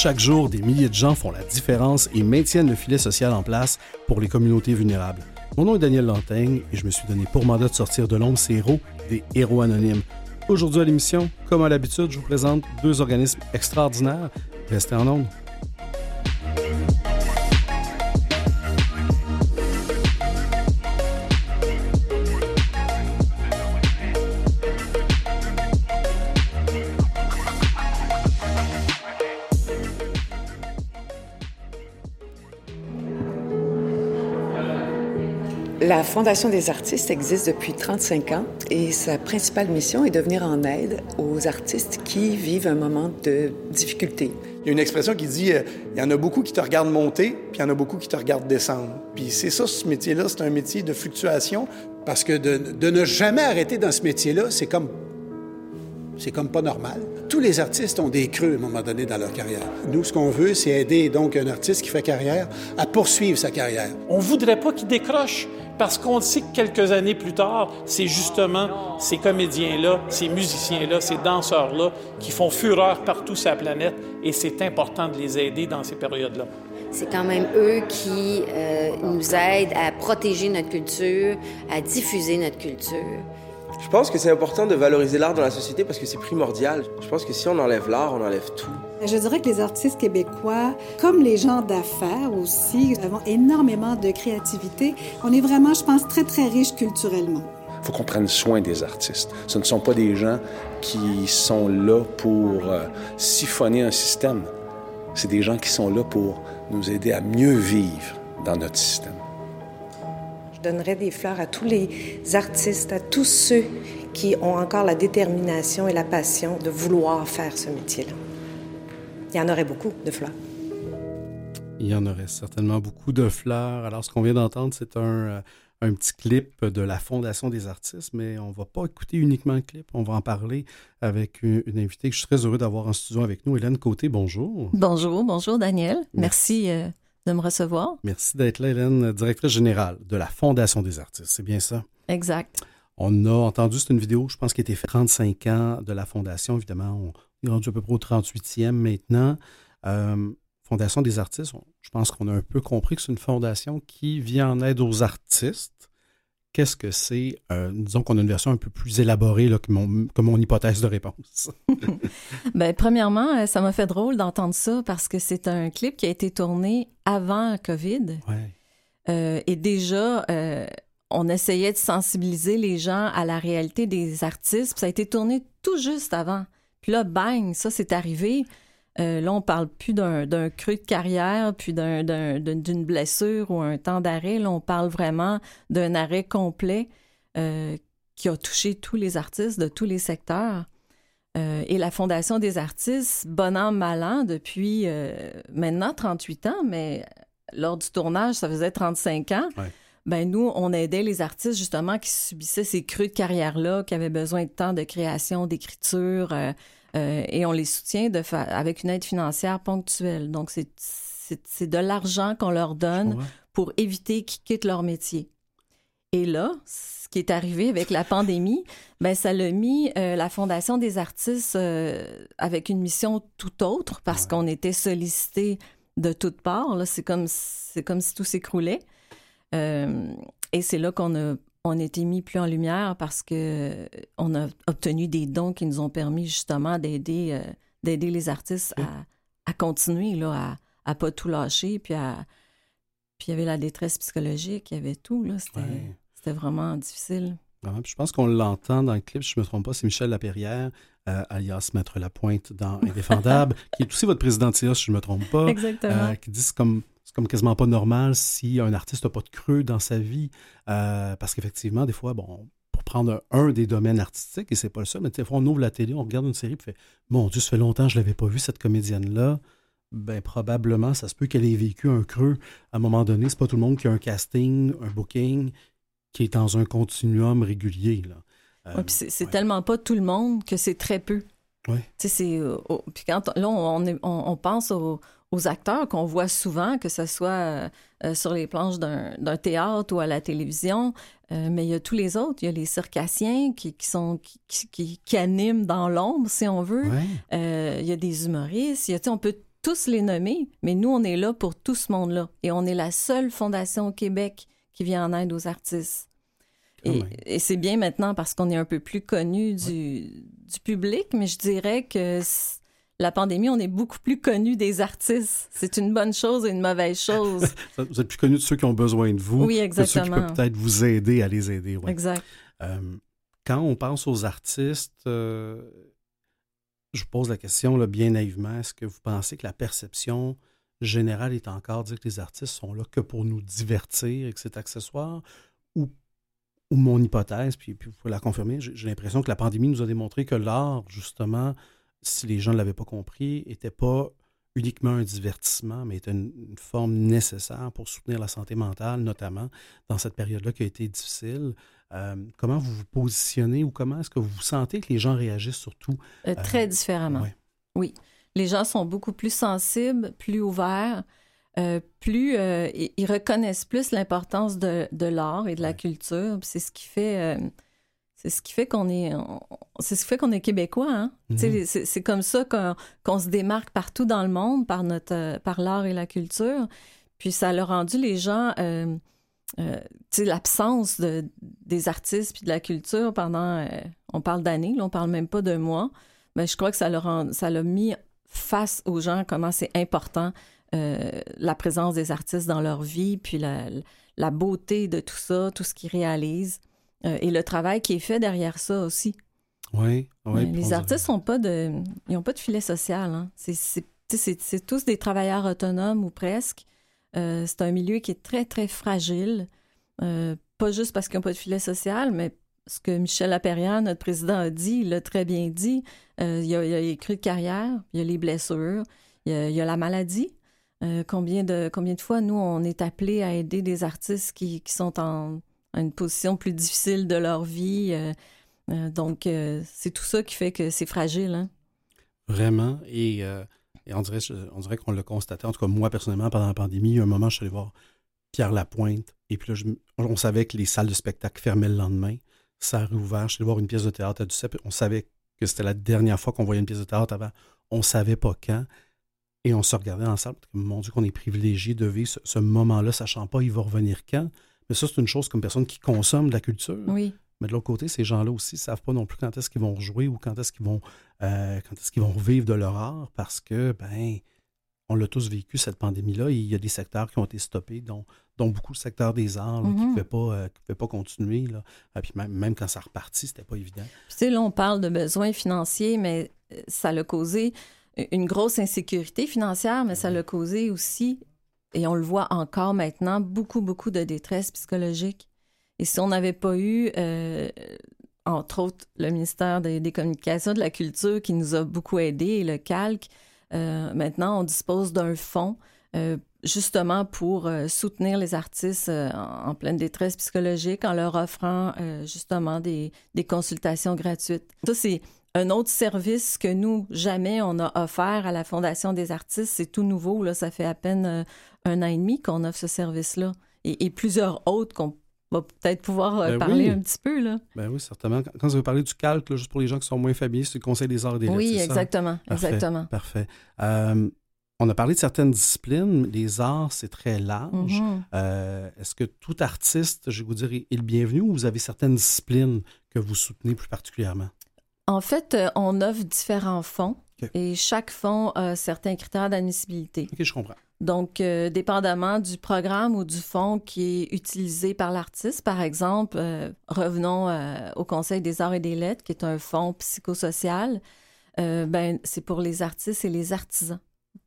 Chaque jour, des milliers de gens font la différence et maintiennent le filet social en place pour les communautés vulnérables. Mon nom est Daniel Lantaigne et je me suis donné pour mandat de sortir de l'ombre ces héros, des héros anonymes. Aujourd'hui à l'émission, comme à l'habitude, je vous présente deux organismes extraordinaires. Restez en ondes. Fondation des artistes existe depuis 35 ans et sa principale mission est de venir en aide aux artistes qui vivent un moment de difficulté. Il y a une expression qui dit euh, il y en a beaucoup qui te regardent monter, puis il y en a beaucoup qui te regardent descendre. Puis c'est ça, ce métier-là, c'est un métier de fluctuation. Parce que de, de ne jamais arrêter dans ce métier-là, c'est comme c'est comme pas normal. Tous les artistes ont des creux à un moment donné dans leur carrière. Nous, ce qu'on veut, c'est aider donc un artiste qui fait carrière à poursuivre sa carrière. On voudrait pas qu'il décroche parce qu'on sait que quelques années plus tard, c'est justement ces comédiens-là, ces musiciens-là, ces danseurs-là qui font fureur partout sur la planète et c'est important de les aider dans ces périodes-là. C'est quand même eux qui euh, nous aident à protéger notre culture, à diffuser notre culture. Je pense que c'est important de valoriser l'art dans la société parce que c'est primordial. Je pense que si on enlève l'art, on enlève tout. Je dirais que les artistes québécois, comme les gens d'affaires aussi, avons énormément de créativité. On est vraiment, je pense, très, très riche culturellement. Il faut qu'on prenne soin des artistes. Ce ne sont pas des gens qui sont là pour euh, siphonner un système. C'est des gens qui sont là pour nous aider à mieux vivre dans notre système. Je donnerais des fleurs à tous les artistes, à tous ceux qui ont encore la détermination et la passion de vouloir faire ce métier-là. Il y en aurait beaucoup de fleurs. Il y en aurait certainement beaucoup de fleurs. Alors, ce qu'on vient d'entendre, c'est un, euh, un, petit clip de la Fondation des artistes, mais on ne va pas écouter uniquement le clip. On va en parler avec une, une invitée que je suis très heureux d'avoir en studio avec nous, Hélène Côté. Bonjour. Bonjour, bonjour Daniel. Merci. Merci euh de me recevoir. Merci d'être là, Hélène, directrice générale de la Fondation des artistes. C'est bien ça? Exact. On a entendu, c'est une vidéo, je pense, qui a été faite 35 ans de la Fondation. Évidemment, on est rendu à peu près au 38e maintenant. Euh, fondation des artistes, on, je pense qu'on a un peu compris que c'est une fondation qui vient en aide aux artistes. Qu'est-ce que c'est? Euh, disons qu'on a une version un peu plus élaborée là, que, mon, que mon hypothèse de réponse. ben, premièrement, ça m'a fait drôle d'entendre ça parce que c'est un clip qui a été tourné avant COVID. Ouais. Euh, et déjà, euh, on essayait de sensibiliser les gens à la réalité des artistes. Puis ça a été tourné tout juste avant. Puis là, bang, ça, c'est arrivé. Euh, là, on parle plus d'un creux de carrière, puis d'une blessure ou un temps d'arrêt. Là, on parle vraiment d'un arrêt complet euh, qui a touché tous les artistes de tous les secteurs. Euh, et la Fondation des artistes, bon an, mal an, depuis maintenant 38 ans, mais lors du tournage, ça faisait 35 ans. Ouais. Ben nous, on aidait les artistes justement qui subissaient ces creux de carrière-là, qui avaient besoin de temps de création, d'écriture, euh, et on les soutient de avec une aide financière ponctuelle. Donc, c'est de l'argent qu'on leur donne pour éviter qu'ils quittent leur métier. Et là, ce qui est arrivé avec la pandémie, ben ça l'a mis euh, la Fondation des artistes euh, avec une mission tout autre parce ouais. qu'on était sollicité de toutes parts. C'est comme, comme si tout s'écroulait. Euh, et c'est là qu'on a on a été mis plus en lumière parce que on a obtenu des dons qui nous ont permis justement d'aider euh, d'aider les artistes à, à, continuer là à, à pas tout lâcher puis à puis il y avait la détresse psychologique, il y avait tout là, c'était ouais. vraiment difficile. Ah, je pense qu'on l'entend dans le clip, si je ne me trompe pas, c'est Michel Lapierrière, euh, alias Maître Lapointe dans Indéfendable, qui est aussi votre président de si je ne me trompe pas. Exactement. Euh, qui dit comme c'est comme quasiment pas normal si un artiste n'a pas de creux dans sa vie. Euh, parce qu'effectivement, des fois, bon, pour prendre un, un, des domaines artistiques, et c'est pas le seul, mais des fois, on ouvre la télé, on regarde une série, et fait Mon Dieu, ça fait longtemps que je l'avais pas vu, cette comédienne-là. Ben, probablement, ça se peut qu'elle ait vécu un creux à un moment donné. C'est pas tout le monde qui a un casting, un booking, qui est dans un continuum régulier. Là. Euh, ouais, c'est ouais. tellement pas tout le monde que c'est très peu. Oui. C'est, oh, puis quand là, on, est, on, on pense aux, aux acteurs qu'on voit souvent, que ce soit euh, sur les planches d'un théâtre ou à la télévision, euh, mais il y a tous les autres. Il y a les circassiens qui, qui sont qui, qui, qui, animent dans l'ombre, si on veut. Euh, il y a des humoristes. Il y a, on peut tous les nommer, mais nous, on est là pour tout ce monde-là. Et on est la seule fondation au Québec qui vient en aide aux artistes. Et, c'est bien maintenant parce qu'on est un peu plus connu du, du, public, mais je dirais que la pandémie, on est beaucoup plus connu des artistes. C'est une bonne chose et une mauvaise chose. vous êtes plus connu de ceux qui ont besoin de vous. Oui, exactement. Ceux qui peuvent peut-être vous aider à les aider. Exact. Euh, quand on pense aux artistes, euh, je vous pose la question là, bien naïvement, est-ce que vous pensez que la perception générale est encore de dire que les artistes sont là que pour nous divertir et que c'est accessoire? Ou, mon hypothèse, puis, puis vous pouvez la confirmer, j'ai l'impression que la pandémie nous a démontré que l'art, justement, si les gens ne l'avaient pas compris, n'était pas uniquement un divertissement, mais était une, forme nécessaire pour soutenir la santé mentale, notamment dans cette période-là qui a été difficile. Euh, comment vous vous positionnez ou comment est-ce que vous sentez que les gens réagissent surtout? Euh, très différemment. Oui. Les gens sont beaucoup plus sensibles, plus ouverts, euh, plus ils reconnaissent plus l'importance de, de l'art et de la culture. C'est ce qui fait c'est ce qui fait qu'on est, c'est ce qui fait qu'on est québécois. Hein? Mhm. C'est comme ça qu'on se démarque partout dans le monde par notre, par l'art et la culture. Puis ça a rendu les gens, euh, euh, l'absence de, des artistes puis de la culture pendant, euh, on parle d'années, on parle même pas de mois. Mais je crois que ça l'a ça l'a mis face aux gens comment c'est important la présence des artistes dans leur vie, puis la, la beauté de tout ça, tout ce qu'ils réalisent. Euh, et le travail qui est fait derrière ça aussi. Oui, oui. Euh, les artistes n'ont pas de, ils ont pas de filet social. Hein. C'est tous des travailleurs autonomes ou presque. Euh, c'est un milieu qui est très, très fragile. pas juste parce qu'ils n'ont pas de filet social, mais ce que Michel Lapérière, notre président, a dit, il l'a très bien dit. il, y a, les crues de carrière, il y a les blessures, il y a, la maladie. Combien, de, combien de fois, nous, on est appelés à aider des artistes qui, sont en une position plus difficile de leur vie. Euh, euh, donc, euh, c'est tout ça qui fait que c'est fragile. Hein. Vraiment. Et, on dirait, on dirait qu'on l'a constaté. En tout cas, moi, personnellement, pendant la pandémie, un moment, je suis allé voir Pierre Lapointe. Et puis là, on savait que les salles de spectacle fermaient le lendemain. Ça a rouvert. Je suis allé voir une pièce de théâtre à Duceppe. On savait que c'était la dernière fois qu'on voyait une pièce de théâtre avant. On savait pas quand. Et on se regardait ensemble. Mon Dieu, qu'on est privilégié de vivre ce, ce moment-là, sachant pas il va revenir quand. Mais ça, c'est une chose comme personne qui consomme de la culture. Oui. Mais de l'autre côté, ces gens-là aussi ne savent pas non plus quand est-ce qu'ils vont rejouer ou quand est-ce qu'ils vont, euh, quand est-ce qu'ils vont revivre de leur art parce que, ben, on l'a tous vécu, cette pandémie-là. Il y a des secteurs qui ont été stoppés, dont, dont beaucoup le secteur des arts qui ne mm-hmm. euh, pas continuer. Là. Et puis même, même, quand ça repartit, c'était pas évident. Tu sais, là, on parle de besoins financiers, mais euh, ça l'a causé une grosse insécurité financière, mais ça l'a causé aussi et on le voit encore maintenant, beaucoup, beaucoup de détresse psychologique. Et si on n'avait pas eu, euh, entre autres, le ministère des, Communications, de la Culture qui nous a beaucoup aidés et le calque, euh, maintenant on dispose d'un fonds euh, justement pour soutenir les artistes en, pleine détresse psychologique en leur offrant justement des, des consultations gratuites. Ça, c'est un autre service que nous, jamais on a offert à la Fondation des artistes, c'est tout nouveau. Là, ça fait à peine euh, un an et demi qu'on offre ce service-là. Et, plusieurs autres qu'on va peut-être pouvoir euh, ben parler un petit peu. Là. Ben oui, certainement. Quand, vous avez parlé du calque, juste pour les gens qui sont moins familiers, c'est le Conseil des arts et des lettres. Oui, exactement. Parfait, exactement. Parfait. Euh, on a parlé de certaines disciplines. Les arts, c'est très large. Mm-hmm. Est-ce que tout artiste, je vais vous dire, est le bienvenu ou vous avez certaines disciplines que vous soutenez plus particulièrement? En fait, euh, on offre différents fonds et chaque fonds a certains critères d'admissibilité. OK, je comprends. Donc, euh, dépendamment du programme ou du fonds qui est utilisé par l'artiste, par exemple, euh, revenons au Conseil des arts et des lettres, qui est un fonds psychosocial, ben, c'est pour les artistes et les artisans.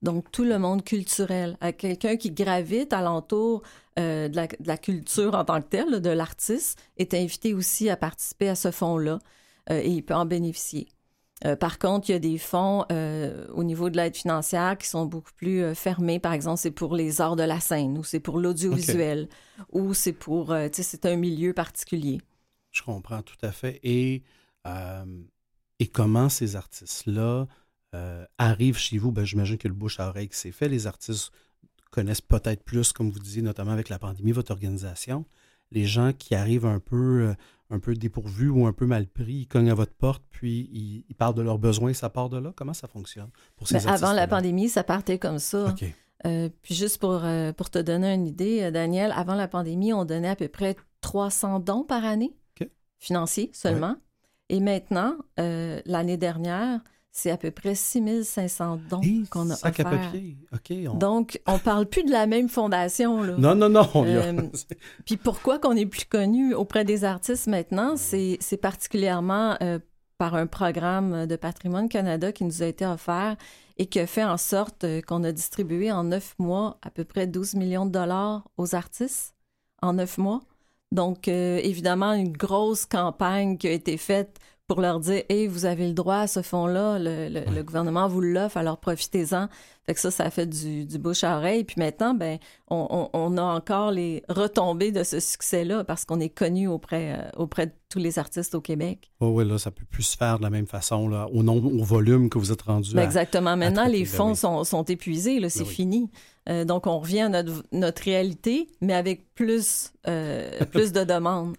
Donc, tout le monde culturel. Quelqu'un qui gravite alentour de la, de, la, culture en tant que telle, de l'artiste, est invité aussi à participer à ce fonds-là. Euh, et il peut en bénéficier. Euh, par contre, il y a des fonds euh, au niveau de l'aide financière qui sont beaucoup plus fermés. Par exemple, c'est pour les arts de la scène ou c'est pour l'audiovisuel ou c'est pour, tu sais, c'est un milieu particulier. Je comprends tout à fait. Et, et comment ces artistes-là arrivent chez vous? Ben, J'imagine que le bouche à oreille qui s'est fait. Les artistes connaissent peut-être plus, comme vous disiez, notamment avec la pandémie, votre organisation. Les gens qui arrivent un peu, euh, un peu dépourvus ou un peu mal pris, ils cognent à votre porte, puis ils, parlent de leurs besoins, ça part de là? Comment ça fonctionne pour ces ben, Avant la pandémie, ça partait comme ça. Euh, puis juste pour, pour te donner une idée, Daniel, avant la pandémie, on donnait à peu près 300 dons par année, financiers seulement. Et maintenant, l'année dernière, c'est à peu près 6500 dons qu'on a sac à papier. OK. Donc, on parle plus de la même fondation. Là. Non, non, non. Euh, puis pourquoi qu'on est plus connu auprès des artistes maintenant, c'est particulièrement euh, par un programme de Patrimoine Canada qui nous a été offert et qui a fait en sorte euh, qu'on a distribué en neuf mois à peu près 12 millions de dollars aux artistes en neuf mois. Donc, évidemment, une grosse campagne qui a été faite pour leur dire Hey, vous avez le droit à ce fonds-là, le, gouvernement vous l'offre, alors profitez-en. Fait que ça, ça fait du, du bouche à oreille. Puis maintenant, ben, on, a encore les retombées de ce succès-là parce qu'on est connu auprès, euh, auprès de tous les artistes au Québec. Oh oui, là, ça peut plus se faire de la même façon, là, au nombre, au volume que vous êtes rendu. Ben exactement. Maintenant, les ben fonds sont, sont, épuisés, là, c'est ben fini. Euh, donc, on revient à notre, notre réalité, mais avec plus, euh, plus de demandes.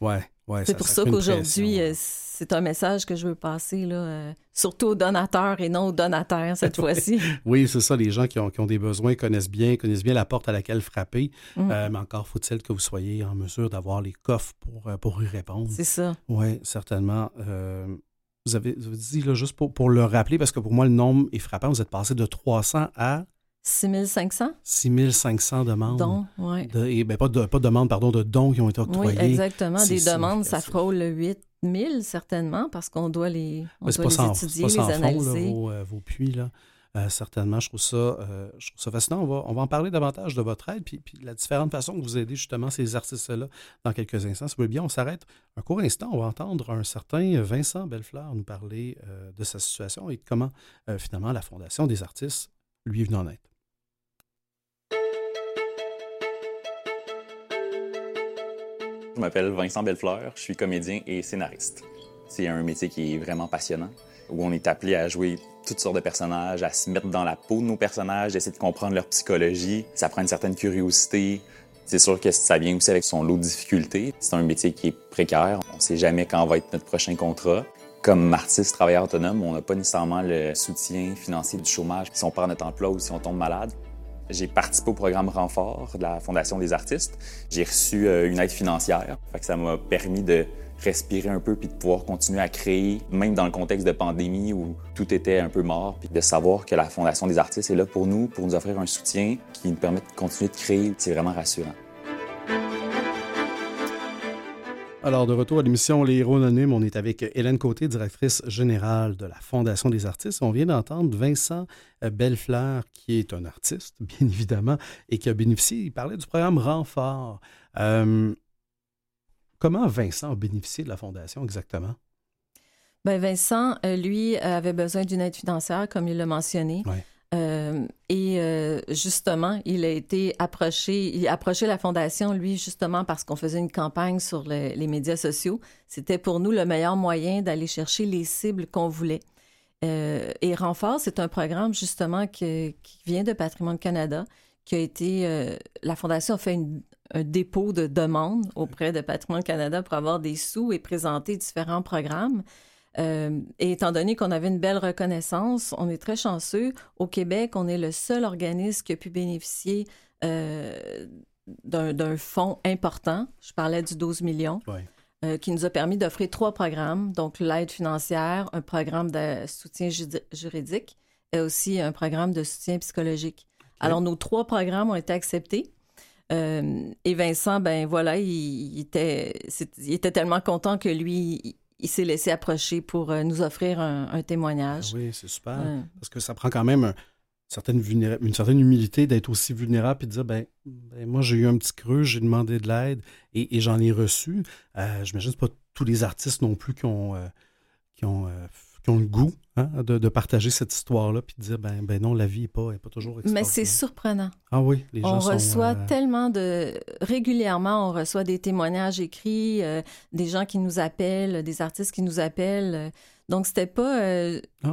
Ouais, ouais. C'est pour ça, qu'aujourd'hui, c'est un message que je veux passer, là, euh, surtout aux donateurs et non aux donataires cette fois-ci. oui, c'est ça. Les gens qui ont, des besoins connaissent bien, connaissent bien la porte à laquelle frapper. Mm. Euh, mais encore faut-il que vous soyez en mesure d'avoir les coffres pour, euh, pour y répondre. C'est ça. Oui, certainement. vous, avez, dit, là, juste pour, pour le rappeler, parce que pour moi, le nombre est frappant. Vous êtes passé de 300 à 6500? 6500 demandes. Dons, oui. et, ben, pas, de, pas de demandes, pardon, de dons qui ont été octroyés. Oui, exactement. Des demandes, ça frôle le 8 000 certainement, parce qu'on doit les, on doit les étudier, les analyser. vos, euh, vos, puits, là. Euh, certainement, je trouve, ça, euh, je trouve ça fascinant. On va, on va en parler davantage de votre aide, puis, puis la différente façon que vous aidez justement ces artistes-là dans quelques instants. Si vous voulez bien, on s'arrête un court instant. On va entendre un certain Vincent Bellefleur nous parler de sa situation et de comment, finalement, la Fondation des artistes lui est venue en aide. Je m'appelle Vincent Bellefleur, je suis comédien et scénariste. C'est un métier qui est vraiment passionnant, où on est appelé à jouer toutes sortes de personnages, à se mettre dans la peau de nos personnages, essayer de comprendre leur psychologie. Ça prend une certaine curiosité. C'est sûr que ça vient aussi avec son lot de difficultés. C'est un métier qui est précaire. On ne sait jamais quand va être notre prochain contrat. Comme artiste travailleur autonome, on n'a pas nécessairement le soutien financier du chômage si on perd notre emploi ou si on tombe malade. J'ai participé au programme Renfort de la Fondation des artistes. J'ai reçu euh, une aide financière. Fait ça m'a permis de respirer un peu puis de pouvoir continuer à créer, même dans le contexte de pandémie où tout était un peu mort, puis de savoir que la Fondation des artistes est là pour nous, pour nous offrir un soutien qui nous permet de continuer de créer, c'est vraiment rassurant. Alors, de retour à l'émission Les Héros Anonymes, on est avec Hélène Côté, directrice générale de la Fondation des artistes. On vient d'entendre Vincent Bellefleur, qui est un artiste, bien évidemment, et qui a bénéficié, il parlait du programme Renfort. Euh, comment Vincent a bénéficié de la Fondation exactement? Bien, Vincent, euh, lui, avait besoin d'une aide financière, comme il l'a mentionné. Euh, et euh, justement, il a été approché, il a approché la fondation, lui, justement parce qu'on faisait une campagne sur les médias sociaux. C'était pour nous le meilleur moyen d'aller chercher les cibles qu'on voulait. Euh, et Renfort, c'est un programme justement qui vient de Patrimoine Canada, qui a été, la fondation a fait un dépôt de demande auprès de Patrimoine Canada pour avoir des sous et présenter différents programmes. Euh, et étant donné qu'on avait une belle reconnaissance, on est très chanceux. Au Québec, on est le seul organisme qui a pu bénéficier euh, d'un fonds important. Je parlais du 12 millions. Euh, qui nous a permis d'offrir trois programmes, donc l'aide financière, un programme de soutien juridique et aussi un programme de soutien psychologique. Alors, nos trois programmes ont été acceptés. et Vincent, ben voilà, il, était, il était tellement content que lui, il s'est laissé approcher pour euh, nous offrir un, témoignage. Ah oui, c'est super. Parce que ça prend quand même une certaine, une certaine humilité d'être aussi vulnérable et de dire ben, ben moi, j'ai eu un petit creux, j'ai demandé de l'aide et, j'en ai reçu. Euh, J'imagine que pas tous les artistes non plus qui ont. Euh, qui ont, euh, qui ont le goût hein, de, de partager cette histoire-là, puis de dire, ben, ben non, la vie n'est pas, est pas toujours Mais c'est surprenant. Ah oui, les gens on sont, reçoit euh, tellement de... Régulièrement, on reçoit des témoignages écrits, euh, des gens qui nous appellent, des artistes qui nous appellent. euh, Donc, c'était pas... euh, Ah.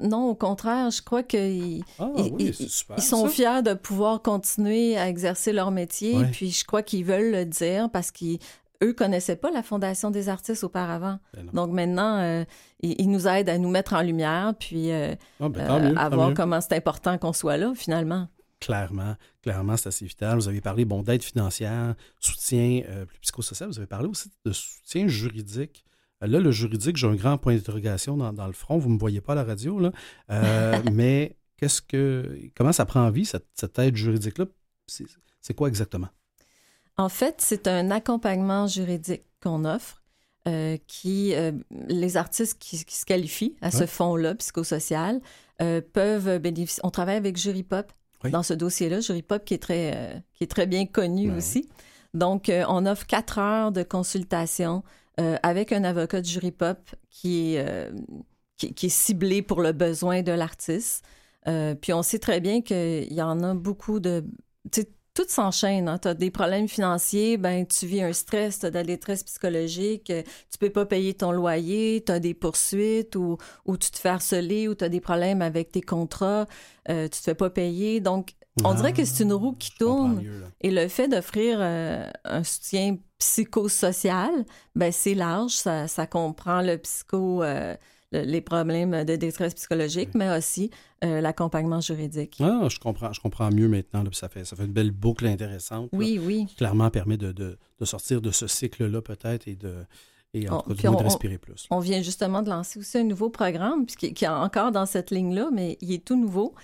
non, au contraire, je crois qu'ils Ah ils- oui, ils- c'est super, ils sont ça. fiers de pouvoir continuer à exercer leur métier. Ouais. Puis, je crois qu'ils veulent le dire parce qu'ils eux connaissaient pas la Fondation des artistes auparavant. Ben. Donc maintenant, euh, ils, ils nous aident à nous mettre en lumière, puis euh, Ah, ben, euh, mieux, à voir mieux. comment c'est important qu'on soit là, finalement. Clairement, clairement, c'est assez vital. Vous avez parlé bon, d'aide financière, soutien plus psychosocial. Vous avez parlé aussi de soutien juridique. Là, le juridique, j'ai un grand point d'interrogation dans, dans le front. Vous ne me voyez pas à la radio, là. Mais qu'est-ce que. Comment ça prend vie, cette, cette aide juridique-là? C'est quoi exactement? En fait, c'est un accompagnement juridique qu'on offre. euh, qui euh, les artistes qui, qui se qualifient à ce fonds-là psychosocial euh, peuvent bénéficier. On travaille avec Jury Pop Oui. dans ce dossier-là, Jury Pop qui est très qui est très bien connu Ben aussi. Donc, on offre quatre heures de consultation avec un avocat de Jury Pop qui est qui, qui est ciblé pour le besoin de l'artiste. Puis on sait très bien qu'il y en a beaucoup de tout s'enchaîne. Hein. Tu as des problèmes financiers, ben, tu vis un stress, tu as de la détresse psychologique, euh, tu peux pas payer ton loyer, tu as des poursuites ou, ou tu te fais harceler ou tu as des problèmes avec tes contrats, euh, tu te fais pas payer. Donc, on Ah, dirait que c'est une roue qui tourne. mieux. Et le fait d'offrir euh, un soutien psychosocial, ben, c'est large. Ça, ça comprend le psycho, euh, les problèmes de détresse psychologique, mais aussi euh, l'accompagnement juridique. Ah, je comprends, je comprends mieux maintenant. là, ça, fait, ça fait une belle boucle intéressante. là, Oui, oui. qui clairement permet de, de- de sortir de ce cycle-là, peut-être, et de. Et en On- tout cas, on- de respirer plus. On vient justement de lancer aussi un nouveau programme, qui, qui est encore dans cette ligne-là, mais il est tout nouveau.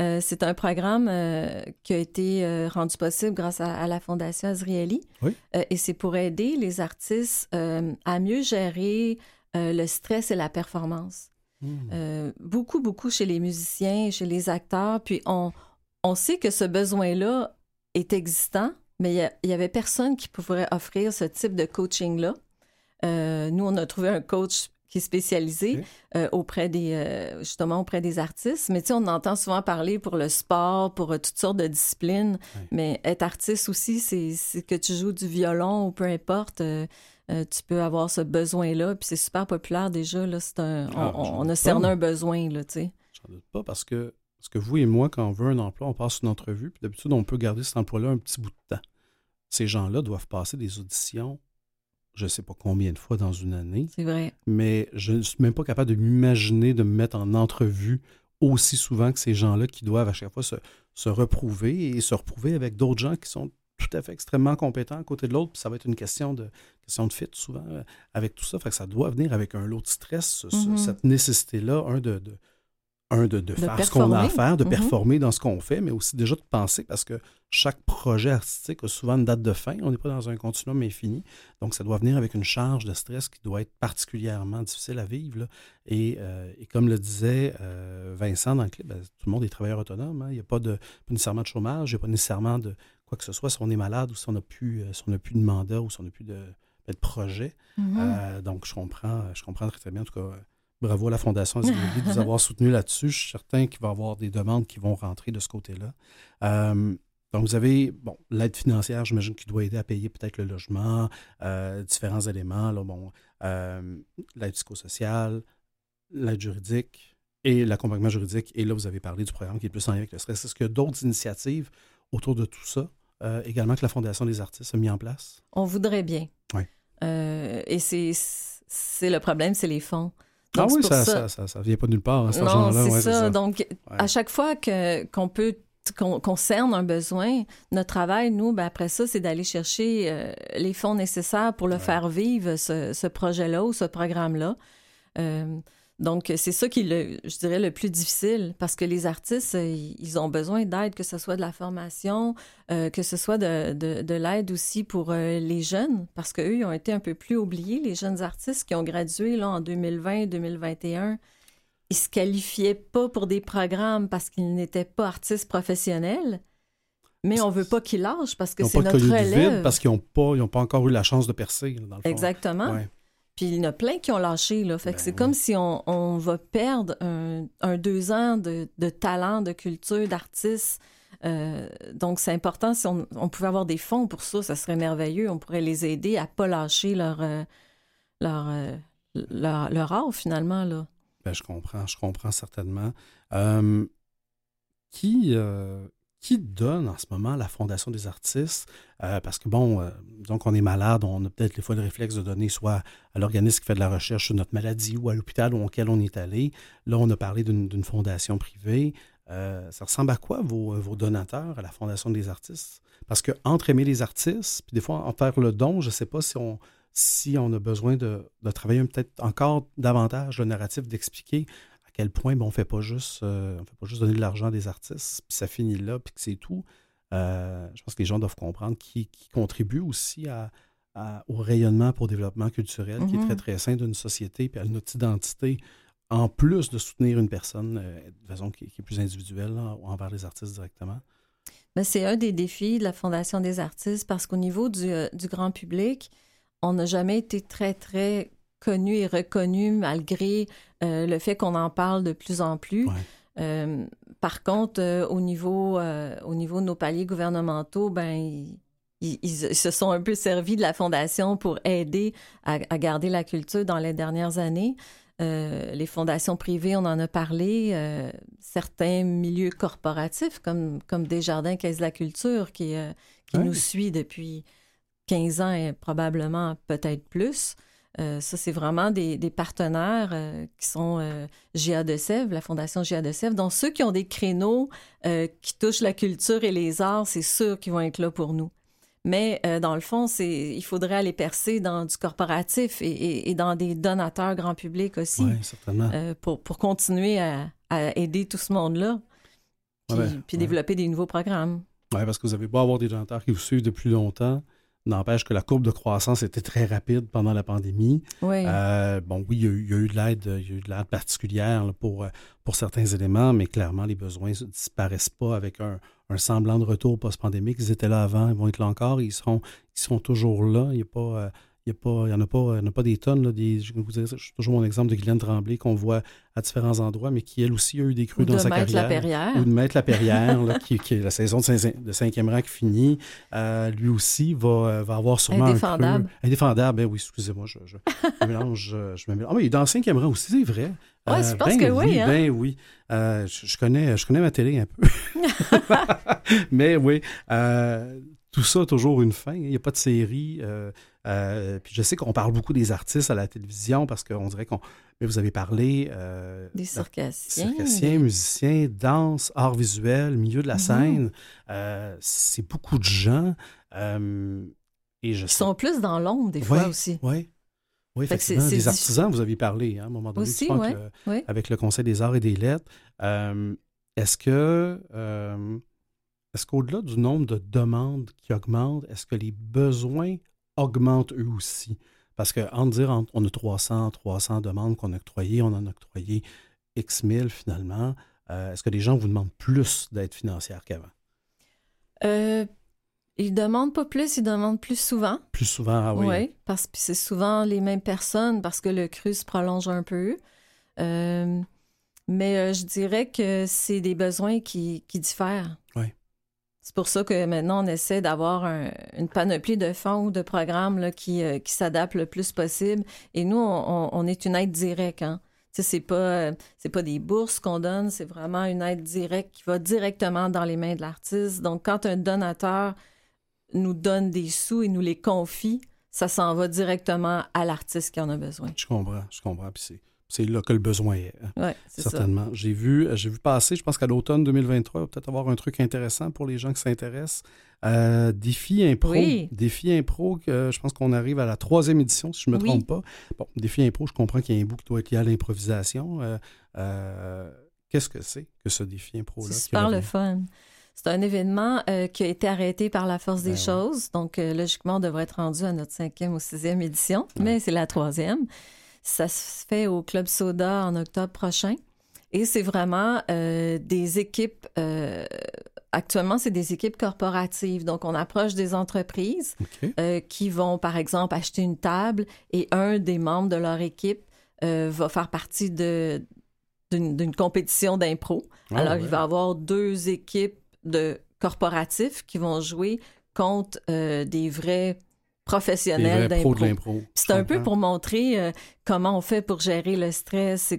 Euh, c'est un programme euh, qui a été euh, rendu possible grâce à, à la Fondation Azrieli. Oui. Et c'est pour aider les artistes à mieux gérer euh, le stress et la performance. Hmm. Euh, beaucoup, beaucoup chez les musiciens, chez les acteurs. Puis on, on sait que ce besoin-là est existant, mais il y a- il y, avait personne qui pourrait offrir ce type de coaching-là. Euh, nous, on a trouvé un coach qui est spécialisé euh, auprès des euh, justement auprès des artistes. Mais tu sais, on entend souvent parler pour le sport, pour euh, toutes sortes de disciplines. Mais être artiste aussi, c'est c'est que tu joues du violon ou peu importe. Euh, tu peux avoir ce besoin-là, puis c'est super populaire déjà. Là, c'est un, Ah, on, a cerné pas. un besoin, là, tu sais. J'en doute pas parce que, parce que vous et moi, quand on veut un emploi, on passe une entrevue, puis d'habitude, on peut garder cet emploi-là un petit bout de temps. Ces gens-là doivent passer des auditions, je ne sais pas combien de fois dans une année, C'est vrai. mais je ne suis même pas capable de m'imaginer de me mettre en entrevue aussi souvent que ces gens-là qui doivent à chaque fois se, se reprouver et se reprouver avec d'autres gens qui sont tout à fait extrêmement compétents à côté de l'autre. Puis ça va être une question de, question de fit souvent euh, avec tout ça. Fait que ça doit venir avec un lot de stress, ce- Mhm. cette nécessité-là, un de, de- un de, de De faire ce qu'on a à faire, de Mhm. performer dans ce qu'on fait, mais aussi déjà de penser parce que chaque projet artistique a souvent une date de fin. On n'est pas dans un continuum infini. Donc, ça doit venir avec une charge de stress qui doit être particulièrement difficile à vivre. là. Et, euh, et comme le disait euh, Vincent dans le clip, ben, tout le monde est travailleur autonome. hein. Il n'y a pas, de, pas nécessairement de chômage, il n'y a pas nécessairement de quoi que ce soit si on est malade ou si on n'a plus, euh, si on plus de mandat ou si on n'a plus de, ben, de projet. Mhm. Euh, donc, je comprends, je comprends très, très bien. En tout cas, bravo à la Fondation de vous avoir soutenu là-dessus. Je suis certain qu'il va y avoir des demandes qui vont rentrer de ce côté-là. Euh, donc, vous avez bon, l'aide financière, j'imagine, qui doit aider à payer peut-être le logement, euh, différents éléments, là, bon, euh, l'aide psychosociale, l'aide juridique et l'accompagnement juridique. Et là, vous avez parlé du programme qui est plus en lien avec le stress. Est-ce qu'il y a d'autres initiatives autour de tout ça, euh, également que la Fondation des artistes a mis en place? On voudrait bien. Ouais. Euh, et c'est c'est le problème, c'est les fonds. ah Donc, c'est oui, ça, ça, ça, ça vient pas de nulle part, hein, cet Non, c'est Ouais, ça. Donc, Ouais. à chaque fois que qu'on peut qu'on qu'on cerne un besoin, notre travail, nous, ben, après ça, c'est d'aller chercher euh, les fonds nécessaires pour le faire vivre, ce, ce projet-là ou ce programme-là. Donc, c'est ça qui est, le, je dirais, le plus difficile parce que les artistes, euh, ils ont besoin d'aide, que ce soit de la formation, euh, que ce soit de, de, de l'aide aussi pour euh, les jeunes, parce qu'eux, ils ont été un peu plus oubliés, les jeunes artistes qui ont gradué là, en 2020-2021 ils se qualifiaient pas pour des programmes parce qu'ils n'étaient pas artistes professionnels, mais on veut pas qu'ils lâchent parce que c'est notre relève. vide parce qu'ils n'ont pas, ils ont pas encore eu la chance de percer, dans le fond. Exactement. Ouais. Puis il y en a plein qui ont lâché, là. Fait que c'est comme si on, on va perdre un, un deux ans de, de talent, de culture, d'artistes. Euh, donc, c'est important. Si on, on, pouvait avoir des fonds pour ça, ça serait merveilleux. On pourrait les aider à pas lâcher leur, euh, leur, euh, leur, leur, art, finalement. Là. Ben, je comprends, je comprends certainement. qui, qui donne en ce moment la Fondation des artistes? Euh, parce que, bon, euh, donc on est malade, on a peut-être les fois le réflexe de donner soit à l'organisme qui fait de la recherche sur notre maladie ou à l'hôpital auquel on est allé. Là, on a parlé d'une fondation privée. Euh, ça ressemble à quoi vos, vos, donateurs à la Fondation des artistes? Parce que entre aimer les artistes, puis des fois en faire le don, je ne sais pas si on, a besoin de travailler peut-être encore davantage le narratif, d'expliquer quel point ben, on ne fait pas juste euh, fait pas juste donner de l'argent à des artistes, puis ça finit là, puis que c'est tout. Euh, je pense que les gens doivent comprendre qui, qui contribue aussi à, au rayonnement pour le développement culturel, qui est très, mm-hmm. très sain d'une société, puis à notre identité, en plus de soutenir une personne euh, de façon qui, est plus individuelle envers les artistes directement. Ben, c'est un des défis de la Fondation des artistes parce qu'au niveau du, du grand public, on n'a jamais été très, très connu et reconnu malgré euh, le fait qu'on en parle de plus en plus. Euh, par contre, euh, au, niveau, au niveau de nos paliers gouvernementaux, ben, ils, se sont un peu servis de la Fondation pour aider à, garder la culture dans les dernières années. les fondations privées, on en a parlé. certains milieux corporatifs, comme, comme Desjardins Caisse de la Culture, qui, qui nous suit depuis 15 ans et probablement peut-être plus. Euh, ça, c'est vraiment des, partenaires euh, qui sont euh, GA de Sèvres, la Fondation GA de Sèvres. Donc, ceux qui ont des créneaux qui touchent la culture et les arts, c'est sûr qu'ils vont être là pour nous. Mais dans le fond, c'est, il faudrait aller percer dans du corporatif et, dans des donateurs grand public aussi. pour, pour continuer à, aider tout ce monde-là. Puis, développer des nouveaux programmes. Oui, parce que vous avez beau avoir des donateurs qui vous suivent depuis longtemps. N'empêche que la courbe de croissance était très rapide pendant la pandémie. Euh, bon, oui, il y, a eu, de l'aide, il y a eu de l'aide particulière pour, euh, pour certains éléments, mais clairement, les besoins ne disparaissent pas avec un, semblant de retour post-pandémique. Ils étaient là avant, ils vont être là encore, ils seront, ils toujours là. Il n'y a pas. Euh, il n'y en, a pas, a pas des tonnes. des, je vous toujours mon exemple de Guylaine Tremblay qu'on voit à différents endroits, mais qui, elle aussi, a eu des crues dans sa carrière. Ou de Maître Lapérrière, là, qui, qui, la saison de, cinquième rang qui finit. Euh, lui aussi va, euh, va avoir sûrement Indéfendable. un. Indéfendable. Ben oui, excusez-moi, je, je, je mélange. Je me mélange. Ah, mais il est dans le cinquième rang aussi, c'est vrai. Oui, je pense ben que oui. Hein? Ben oui. Euh, je, connais, je connais ma télé un peu. mais oui, tout ça a toujours une fin. Il n'y a pas de série. Euh, puis je sais qu'on parle beaucoup des artistes à la télévision parce qu'on dirait qu'on. Mais vous avez parlé. Euh, des circassiens. Circassiens, musiciens, danse, art visuel, milieu de la mhm. scène. Euh, c'est beaucoup de gens. et je Ils sont plus dans l'ombre des fois aussi. Oui. Oui, effectivement. Des artisans, vous avez parlé hein, à un moment donné. Aussi, Avec le Conseil des arts et des lettres. est-ce que. est-ce qu'au-delà du nombre de demandes qui augmentent, est-ce que les besoins augmentent eux aussi. Parce qu'en dire on a 300, 300 demandes qu'on a octroyées, on en a octroyé X mille finalement, euh, est-ce que les gens vous demandent plus d'aide financière qu'avant? Euh, ils demandent pas plus, ils demandent plus souvent. Plus souvent, ah oui. Oui, parce que c'est souvent les mêmes personnes parce que le cru se prolonge un peu. Euh, mais euh, je dirais que c'est des besoins qui, qui diffèrent. Oui. C'est pour ça que maintenant, on essaie d'avoir une panoplie de fonds ou de programmes qui, euh, qui s'adaptent le plus possible. Et nous, on, est une aide directe. Hein. C'est pas, pas des bourses qu'on donne, c'est vraiment une aide directe qui va directement dans les mains de l'artiste. Donc, quand un donateur nous donne des sous et nous les confie, ça s'en va directement à l'artiste qui en a besoin. Je comprends, je comprends. C'est là que le besoin est. Hein. Oui, Certainement. J'ai vu, j'ai vu passer, je pense qu'à l'automne 2023, il va peut-être avoir un truc intéressant pour les gens qui s'intéressent. Euh, Défi Impro. Oui. Défi Impro, je pense qu'on arrive à la troisième édition, si je ne me trompe pas. Bon, Défi Impro, je comprends qu'il y a un bout qui doit être lié à l'improvisation. Euh, euh, qu'est-ce que c'est que ce Défi Impro-là? C'est super le fun. C'est un événement qui a été arrêté par la force des ben choses. Donc, logiquement, on devrait être rendu à notre cinquième ou sixième édition, mais c'est la troisième. Ça se fait au Club Soda en octobre prochain. Et c'est vraiment euh, des équipes euh, actuellement, c'est des équipes corporatives. Donc, on approche des entreprises euh, qui vont, par exemple, acheter une table et un des membres de leur équipe va faire partie de, d'une, compétition d'impro. Ah Alors, il va y avoir deux équipes de corporatifs qui vont jouer contre des vrais professionnels d'impro. C'est un peu pour montrer euh, comment on fait pour gérer le stress.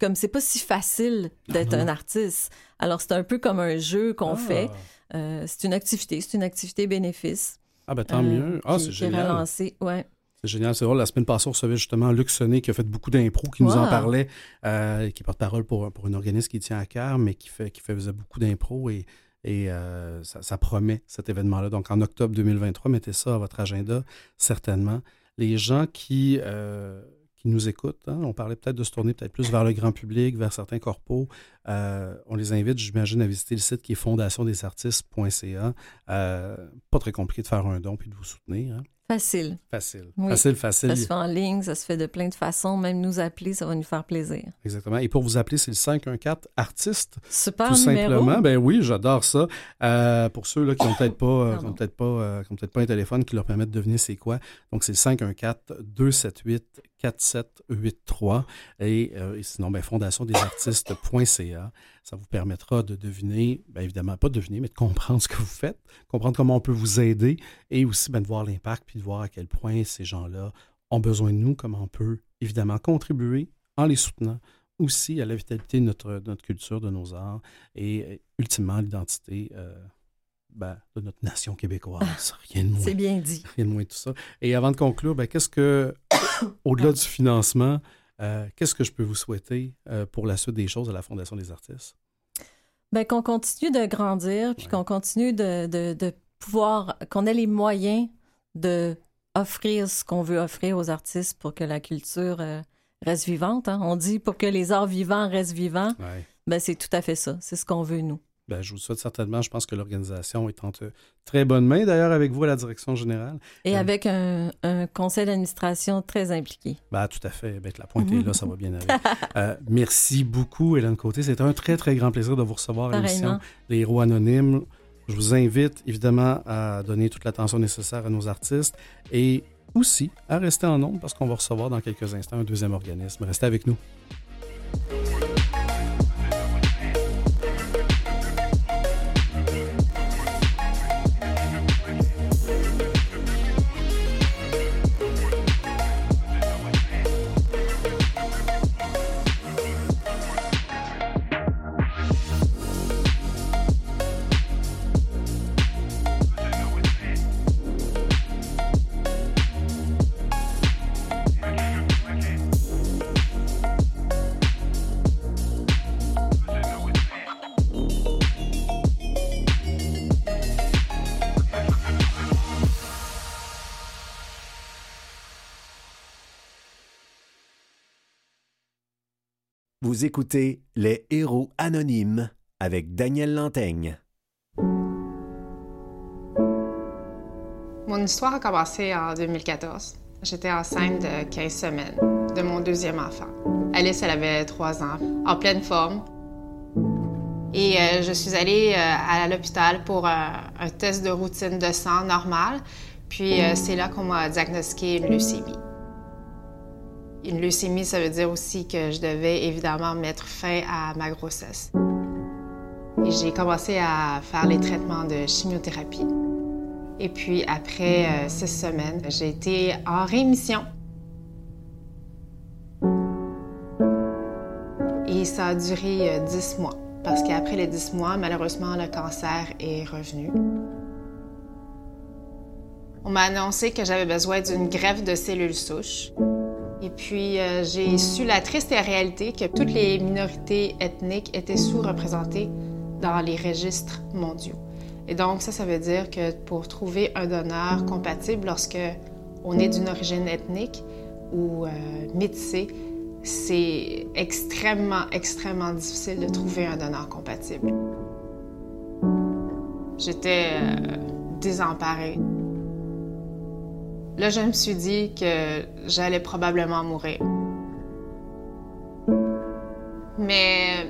Comme c'est pas si facile d'être un artiste. Alors c'est un peu comme un jeu qu'on ah. fait. Euh, c'est une activité, c'est une activité bénéfice. Ah ben tant mieux. Ah c'est génial. ouais. C'est génial, c'est drôle. La semaine passée, on recevait justement Luc Sonné qui a fait beaucoup d'impro, qui nous en parlait, euh, qui porte parole pour, pour un organisme qui tient à cœur, mais qui, fait, qui faisait beaucoup d'impro. Et et euh, ça, promet cet événement-là. Donc en octobre 2023, mettez ça à votre agenda, certainement. Les gens qui, euh, nous écoutent, hein, on parlait peut-être de se tourner peut-être plus vers le grand public, vers certains corpos. Euh, on les invite, j'imagine, à visiter le site qui est fondationdesartistes.ca. pas très compliqué de faire un don puis de vous soutenir. Hein. Facile. Facile. Facile, facile. Ça se fait en ligne, ça se fait de plein de façons. Même nous appeler, ça va nous faire plaisir. Exactement. Et pour vous appeler, c'est le 514 artiste. Super tout numéro. simplement. Ben oui, j'adore ça. Euh, pour ceux là, qui n'ont peut-être pas, euh, peut-être pas, euh, peut pas un téléphone qui leur permet de deviner c'est quoi. Donc c'est le 514 278 4783 et, et sinon ben, fondationdesartistes.ca. Ça vous permettra de deviner, bien évidemment, pas de deviner, mais de comprendre ce que vous faites, comprendre comment on peut vous aider et aussi ben, de voir l'impact puis de voir à quel point ces gens-là ont besoin de nous, comment on peut évidemment contribuer en les soutenant aussi à la vitalité de notre, notre culture, de nos arts et euh, ultimement l'identité euh, ben, de notre nation québécoise. Rien de moins. C'est bien dit. Rien de moins tout ça. Et avant de conclure, ben, qu'est-ce que, au-delà du financement, euh, qu'est-ce que je peux vous souhaiter euh, pour la suite des choses à la Fondation des artistes? Bien, qu'on continue de grandir, puis qu'on continue de, pouvoir, qu'on ait les moyens de offrir ce qu'on veut offrir aux artistes pour que la culture euh, reste vivante. Hein. On dit pour que les arts vivants restent vivants. Ben, c'est tout à fait ça. C'est ce qu'on veut, nous. Ben, je vous souhaite certainement. Je pense que l'organisation est en très bonne main, d'ailleurs, avec vous à la direction générale. Et euh, avec un, conseil d'administration très impliqué. Ben, tout à fait. Ben, la pointe est là, ça va bien aller. Euh, merci beaucoup, Hélène Côté. C'est un très, très grand plaisir de vous recevoir à l'émission Les Héros Anonymes. Je vous invite évidemment à donner toute l'attention nécessaire à nos artistes et aussi à rester en nombre parce qu'on va recevoir dans quelques instants un deuxième organisme. Restez avec nous. Vous écoutez Les Héros Anonymes avec Daniel Lantaigne. Mon histoire a commencé en 2014. J'étais enceinte de 15 semaines de mon deuxième enfant. Alice, elle avait 3 ans, en pleine forme. Et euh, je suis allée euh, à l'hôpital pour un test de routine de sang normal. Puis euh, c'est là qu'on m'a diagnostiqué une leucémie. Une leucémie, ça veut dire aussi que je devais évidemment mettre fin à ma grossesse. Et j'ai commencé à faire les traitements de chimiothérapie. Et puis après euh, six semaines, j'ai été en rémission. Et ça a duré euh, dix mois, parce qu'après les dix mois, malheureusement, le cancer est revenu. On m'a annoncé que j'avais besoin d'une greffe de cellules souches. Et puis, euh, j'ai su la triste réalité que toutes les minorités ethniques étaient sous-représentées dans les registres mondiaux. Et donc, ça, ça veut dire que pour trouver un donneur compatible lorsque on est d'une origine ethnique ou euh, métissée, c'est extrêmement, extrêmement difficile de trouver un donneur compatible. J'étais euh, désemparée. Là, je me suis dit que j'allais probablement mourir. Mais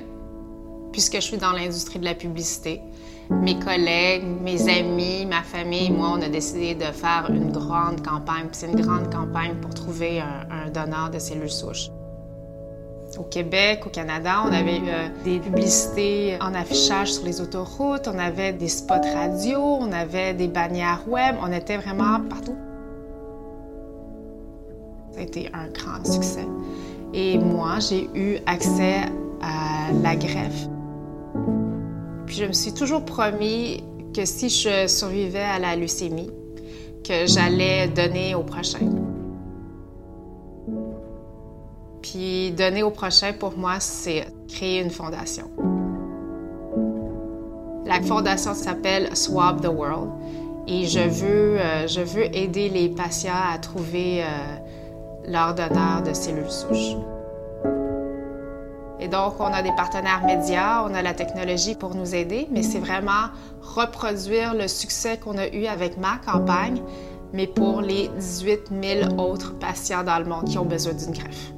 puisque je suis dans l'industrie de la publicité, mes collègues, mes amis, ma famille, moi, on a décidé de faire une grande campagne. C'est une grande campagne pour trouver un, donneur de cellules souches. Au Québec, au Canada, on avait euh, des publicités en affichage sur les autoroutes, on avait des spots radio, on avait des bannières web, on était vraiment partout. Ça a été un grand succès. Et moi, j'ai eu accès à la greffe. Puis je me suis toujours promis que si je survivais à la leucémie, que j'allais donner au prochain. Puis donner au prochain, pour moi, c'est créer une fondation. La fondation s'appelle Swab the World et je veux, euh, je veux aider les patients à trouver euh, leur donneur de cellules souches. Et donc, on a des partenaires médias, on a la technologie pour nous aider, mais c'est vraiment reproduire le succès qu'on a eu avec ma campagne, mais pour les 18 000 autres patients dans le monde qui ont besoin d'une greffe.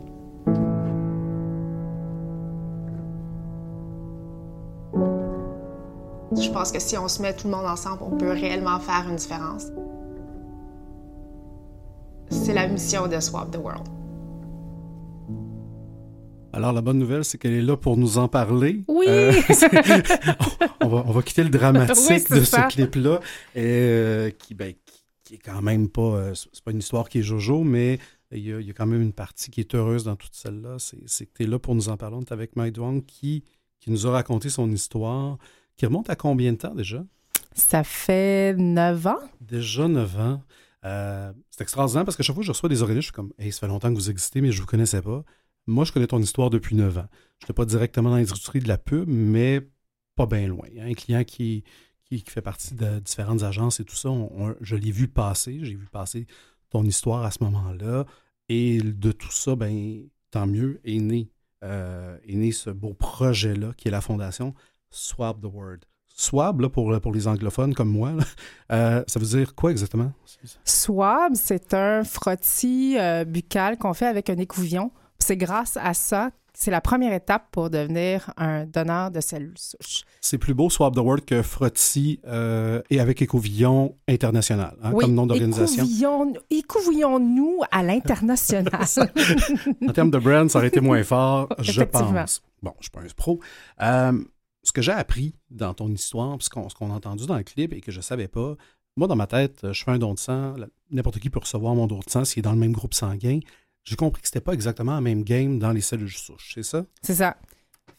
Je pense que si on se met tout le monde ensemble, on peut réellement faire une différence. C'est la mission de Swap the World. Alors, la bonne nouvelle, c'est qu'elle est là pour nous en parler. Oui! Euh, on, va, on, va, quitter le dramatique oui, de ça. ce clip-là, euh, qui, ben, qui, est quand même pas... Euh, c'est pas une histoire qui est jojo, mais il y, a, il y, a, quand même une partie qui est heureuse dans toute celle-là. C'est que tu es là pour nous en parler. On est avec Mike Dwang qui, qui nous a raconté son histoire, qui remonte à combien de temps déjà? Ça fait neuf ans. Déjà neuf ans. Euh, c'est extraordinaire parce que chaque fois que je reçois des organismes, je suis comme, hey, ça fait longtemps que vous existez, mais je ne vous connaissais pas. Moi, je connais ton histoire depuis 9 ans. Je n'étais pas directement dans l'industrie de la pub, mais pas bien loin. Un client qui, fait partie de différentes agences et tout ça, je l'ai vu passer. J'ai vu passer ton histoire à ce moment-là. Et de tout ça, ben, tant mieux, est né, euh, est né ce beau projet-là qui est la fondation Swab the Word. Swab, là, pour, pour les anglophones comme moi, euh, ça veut dire quoi exactement? Swab, c'est un frottis euh, buccal qu'on fait avec un écouvillon. C'est grâce à ça, c'est la première étape pour devenir un donneur de cellules souches. C'est plus beau Swap the World que Frottis euh, et avec Écouvillon International, hein, oui, comme nom d'organisation. Écouvillons-nous à l'international. en termes de brand, ça aurait été moins fort, je pense. Bon, je ne suis pas un pro. Euh, ce que j'ai appris dans ton histoire, ce qu'on qu a entendu dans le clip et que je ne savais pas, moi, dans ma tête, je fais un don de sang, n'importe qui peut recevoir mon don de sang s'il est dans le même groupe sanguin j'ai compris que c'était pas exactement la même game dans les cellules souches, c'est ça? C'est ça.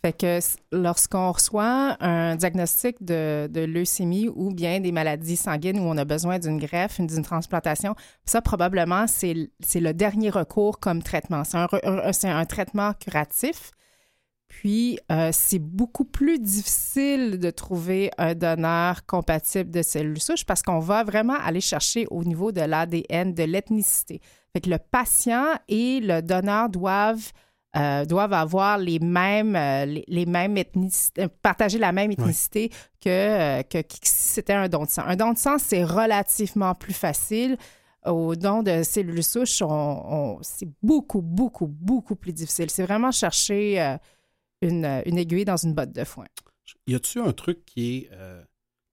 Fait que lorsqu'on reçoit un diagnostic de, leucémie ou bien des maladies sanguines où on a besoin d'une greffe, d'une transplantation, ça probablement c'est le dernier recours comme traitement. C'est un, un, un, traitement curatif. Puis, euh, c'est beaucoup plus difficile de trouver un donneur compatible de cellules souches parce qu'on va vraiment aller chercher au niveau de l'ADN, de l'ethnicité. Fait que le patient et le donneur doivent, euh, doivent avoir les mêmes, euh, les, les, mêmes ethnicités, partager la même ethnicité oui. que, que, que, si c'était un don de sang. Un don de sang, c'est relativement plus facile. Au don de cellules souches, on, on, c'est beaucoup, beaucoup, beaucoup plus difficile. C'est vraiment chercher euh, une, une, aiguille dans une botte de foin. Y a-t-il un truc qui est, euh,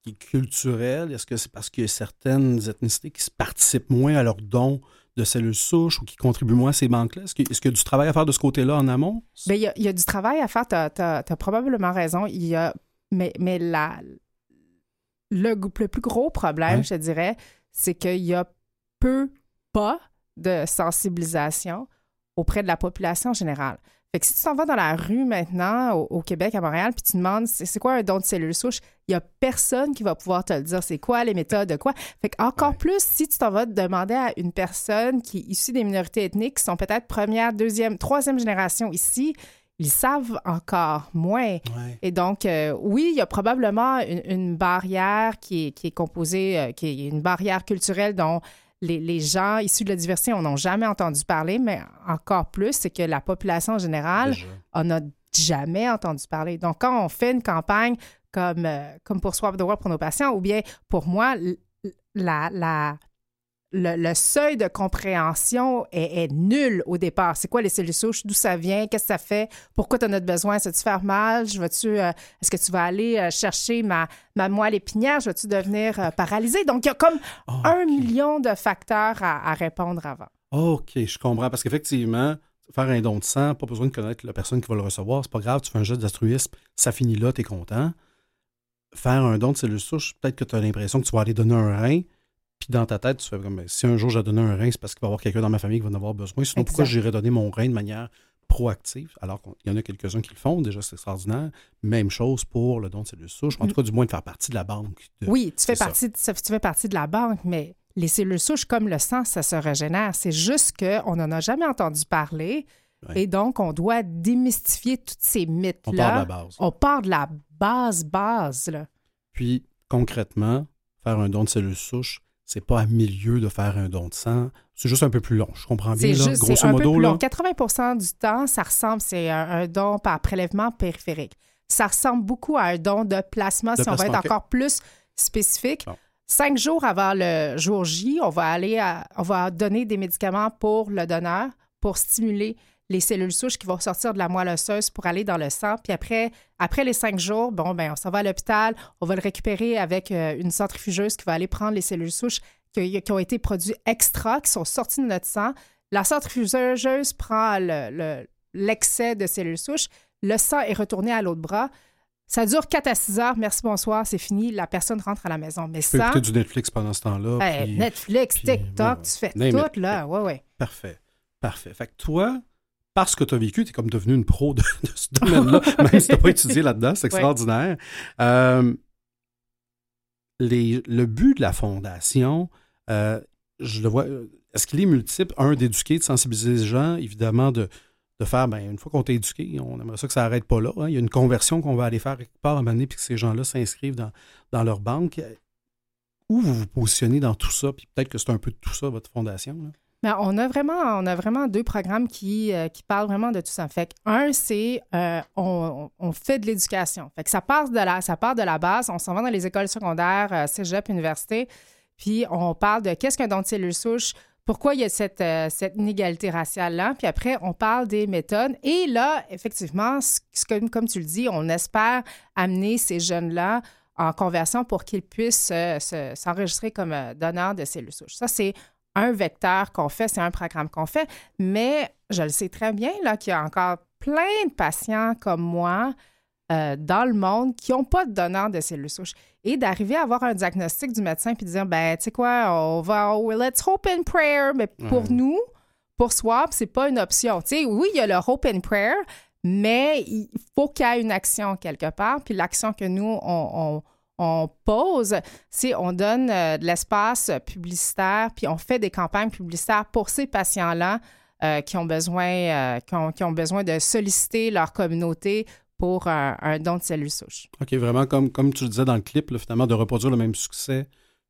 qui est culturel? Est-ce que c'est parce qu'il y a certaines ethnicités qui participent moins à leur don de cellules souches ou qui contribuent moins à ces banques-là? Est-ce qu'il y a du travail à faire de ce côté-là en amont? Bien, il, y a, il y a du travail à faire, tu as, probablement raison. Il y a, mais mais la, le, le plus gros problème, je te dirais, c'est qu'il y a peu, pas de sensibilisation auprès de la population générale. Fait que si tu t'en vas dans la rue maintenant, au, au Québec, à Montréal, puis tu demandes c'est quoi un don de cellules souches, il n'y a personne qui va pouvoir te le dire. C'est quoi les méthodes de quoi? Fait qu'encore ouais. plus, si tu t'en vas demander à une personne qui est issue des minorités ethniques, qui sont peut-être première, deuxième, troisième génération ici, ils savent encore moins. Ouais. Et donc, euh, oui, il y a probablement une, une barrière qui est, qui est composée, euh, qui est une barrière culturelle dont les, les, gens issus de la diversité n'en ont jamais entendu parler, mais encore plus, c'est que la population générale en a jamais entendu parler. Donc, quand on fait une campagne comme, euh, comme pour Swap the World pour nos patients, ou bien pour moi, la, la, le, le seuil de compréhension est, est nul au départ. C'est quoi les cellules souches? D'où ça vient? Qu'est-ce que ça fait? Pourquoi tu en as besoin? Ça tu faire mal? Je vas-tu, euh, est-ce que tu vas aller euh, chercher ma, ma moelle épinière? Je vais-tu devenir euh, paralysé? Donc, il y a comme un million de facteurs à, à répondre avant. OK, je comprends. Parce qu'effectivement, faire un don de sang, pas besoin de connaître la personne qui va le recevoir. C'est pas grave, tu fais un geste d'altruisme, ça finit là, tu es content. Faire un don de cellules souches, peut-être que tu as l'impression que tu vas aller donner un rein, puis dans ta tête, tu fais comme ben, si un jour j'ai donné un rein, c'est parce qu'il va y avoir quelqu'un dans ma famille qui va en avoir besoin. Sinon, pourquoi j'irais donner mon rein de manière proactive, alors qu'il y en a quelques-uns qui le font, déjà c'est extraordinaire. Même chose pour le don de cellules souches, en tout cas du moins de faire partie de la banque. de- Oui, tu fais, partie, de- tu fais partie de la banque, mais les cellules souches, comme le sang, ça se régénère. C'est juste qu'on n'en a jamais entendu parler. Ouais. Et donc, on doit démystifier tous ces mythes-là. On part de la base. On part de la base, base. Là. Puis, concrètement, faire un don de cellules souches, c'est pas à milieu de faire un don de sang. C'est juste un peu plus long. Je comprends bien, là, juste, grosso un peu modo. plus là. long. 80% du temps, ça ressemble, c'est un, un don par prélèvement périphérique. Ça ressemble beaucoup à un don de plasma, De si on va être encore plus spécifique. Cinq jours avant le jour J, on va aller à- on va donner des médicaments pour le donneur pour stimuler les cellules souches qui vont sortir de la moelle osseuse pour aller dans le sang. Puis après, après les cinq jours, bon, ben, on s'en va à l'hôpital, on va le récupérer avec euh, une centrifugeuse qui va aller prendre les cellules souches qui, qui ont été produits extra, qui sont sortis de notre sang. La centrifugeuse prend le- le- l'excès de cellules souches. Le sang est retourné à l'autre bras. Ça dure 4 à 6 heures. Merci, bonsoir, c'est fini. La personne rentre à la maison. Mais Tu ça, écouter du Netflix pendant ce temps-là. Hey, Netflix, puis, TikTok, ouais, tu fais tout, it. là. Ouais, ouais. Parfait. Parfait. Fait que toi, parce que tu as vécu, tu es comme devenu une pro de, de ce domaine-là, même si tu n'as pas étudié là-dedans, c'est Ouais. extraordinaire. Euh, les- le but de la fondation, euh, je le vois, euh, est-ce qu'il est multiple? Un, d'éduquer, de sensibiliser les gens, évidemment, de, de faire, ben, une fois qu'on t'a éduqué, on aimerait ça que ça n'arrête pas là. hein. Il y a une conversion qu'on va aller faire quelque part à un moment donné, puis que ces gens-là s'inscrivent dans, dans leur banque. Où vous vous positionnez dans tout ça? Puis peut-être que c'est un peu de tout ça, votre fondation. là? Ben, on, a vraiment, on a vraiment deux programmes qui, euh, qui parlent vraiment de tout ça. Fait que un, c'est euh, on, on fait de l'éducation. Fait que ça part de la, ça part de la base. On s'en va dans les écoles secondaires, euh, cégep, université, puis on parle de qu'est-ce qu'un don de cellules souches, pourquoi il y a cette, cette inégalité raciale-là. Puis après, on parle des méthodes. Et là, effectivement, comme tu le dis, on espère amener ces jeunes-là en conversion pour qu'ils puissent se- s'enregistrer comme donneurs de cellules souches. Ça, c'est un vecteur qu'on fait, c'est un programme qu'on fait, mais je le sais très bien là, qu'il y a encore plein de patients comme moi euh, dans le monde qui n'ont pas de donneur de cellules souches. Et d'arriver à avoir un diagnostic du médecin puis de dire, ben, tu sais quoi, on va, oh, let's hope and prayer, mais pour Ouais. nous, pour SWAP, c'est pas une option. Tu sais, oui, il y a le hope and prayer, mais il faut qu'il y ait une action quelque part. Puis l'action que nous, on, on- on pose, c'est on donne euh, de l'espace publicitaire, puis on fait des campagnes publicitaires pour ces patients-là euh, qui, ont besoin, euh, qui, ont, qui ont besoin de solliciter leur communauté pour un, un don de cellules souches. OK, vraiment, comme, comme tu le disais dans le clip, là, finalement, de reproduire le même succès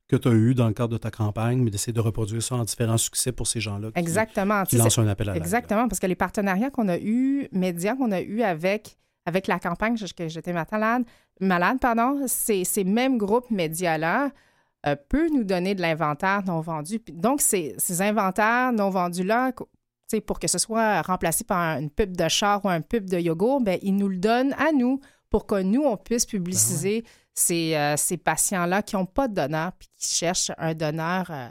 que tu as eu dans le cadre de ta campagne, mais d'essayer de reproduire ça en différents succès pour ces gens-là Exactement. qui lancent un appel à. Exactement, parce que les partenariats qu'on a eus, médias qu'on a eus avec, avec la campagne j'étais malade, malade pardon, ces, ces mêmes groupes médias-là euh, peuvent nous donner de l'inventaire non vendu. Donc, ces, ces inventaires non vendus-là, pour que ce soit remplacé par une pub de char ou un pub de yogourt, ben, ils nous le donnent à nous pour que nous, on puisse publiciser ces, euh, ces patients-là qui n'ont pas de donneur puis qui cherchent un donneur euh,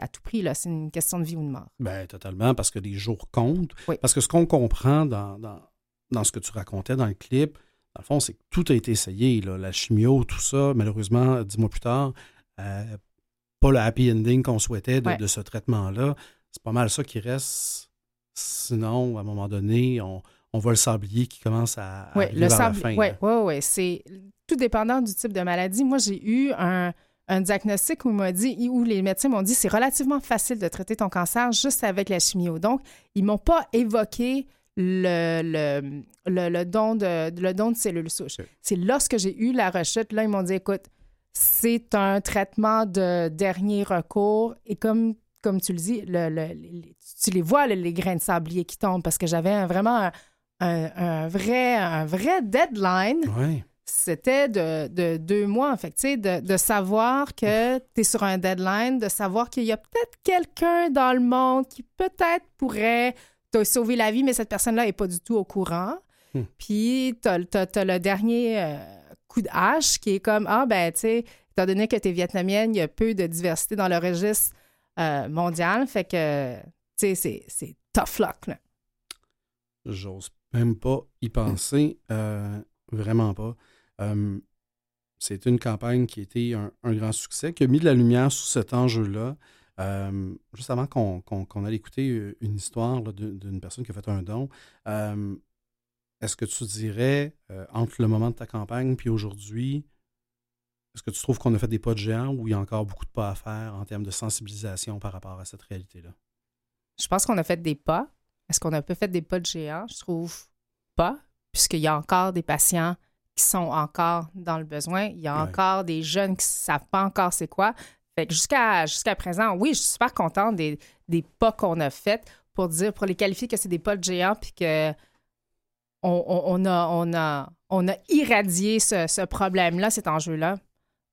à tout prix. là. C'est une question de vie ou de mort. Ben, totalement, parce que les jours comptent. Parce que ce qu'on comprend dans, dans, dans ce que tu racontais dans le clip, dans le fond, c'est que tout a été essayé. là. La chimio, tout ça, malheureusement, dix mois plus tard, euh, pas le happy ending qu'on souhaitait de, Ouais. de ce traitement-là. C'est pas mal ça qui reste. Sinon, à un moment donné, on, on voit le sablier qui commence à, Oui, le fin. Oui, oui, oui. C'est tout dépendant du type de maladie. Moi, j'ai eu un, un diagnostic où, il m'a dit, où les médecins m'ont dit c'est relativement facile de traiter ton cancer juste avec la chimio. Donc, ils m'ont pas évoqué le, le, le, le don, de, le don de cellules souches. C'est lorsque j'ai eu la rechute, là, ils m'ont dit écoute, c'est un traitement de dernier recours. Et comme, comme tu le dis, le, le- les- tu les vois, les, les grains de sablier qui tombent parce que j'avais un- vraiment un, un- un vrai, un vrai deadline. Ouais. c'était de, de deux mois, en fait, tu sais, de, de savoir que tu es sur un deadline, de savoir qu'il y a peut-être quelqu'un dans le monde qui peut-être pourrait te sauver la vie, mais cette personne-là n'est pas du tout au courant. Hmm. Puis, tu as, le dernier euh, coup de hache qui est comme, ah, ben, tu sais, étant donné que tu es vietnamienne, il y a peu de diversité dans le registre euh, mondial, fait que, tu sais, c'est- c'est tough luck, là. J'ose même pas y penser. euh, vraiment pas. C'est une campagne qui a été un, un grand succès, qui a mis de la lumière sur cet enjeu-là. Euh, juste avant qu'on qu'on aille écouter euh, une histoire d'une personne qui a fait un don, euh, est-ce que tu dirais, euh, entre le moment de ta campagne puis aujourd'hui, est-ce que tu trouves qu'on a fait des pas de géant ou il y a encore beaucoup de pas à faire en termes de sensibilisation par rapport à cette réalité-là? Je pense qu'on a fait des pas. Est-ce qu'on a pas fait des pas de géant? Je trouve pas, puisqu'il y a encore des patients qui sont encore dans le besoin. Il y a Ouais. encore des jeunes qui ne savent pas encore c'est quoi. Jusqu'à présent, oui, je suis super contente des, des pas qu'on a faits pour dire, pour les qualifier que c'est des pas de géant, puis que on, on- on a, on, a, on a irradié ce, ce problème-là, cet enjeu-là.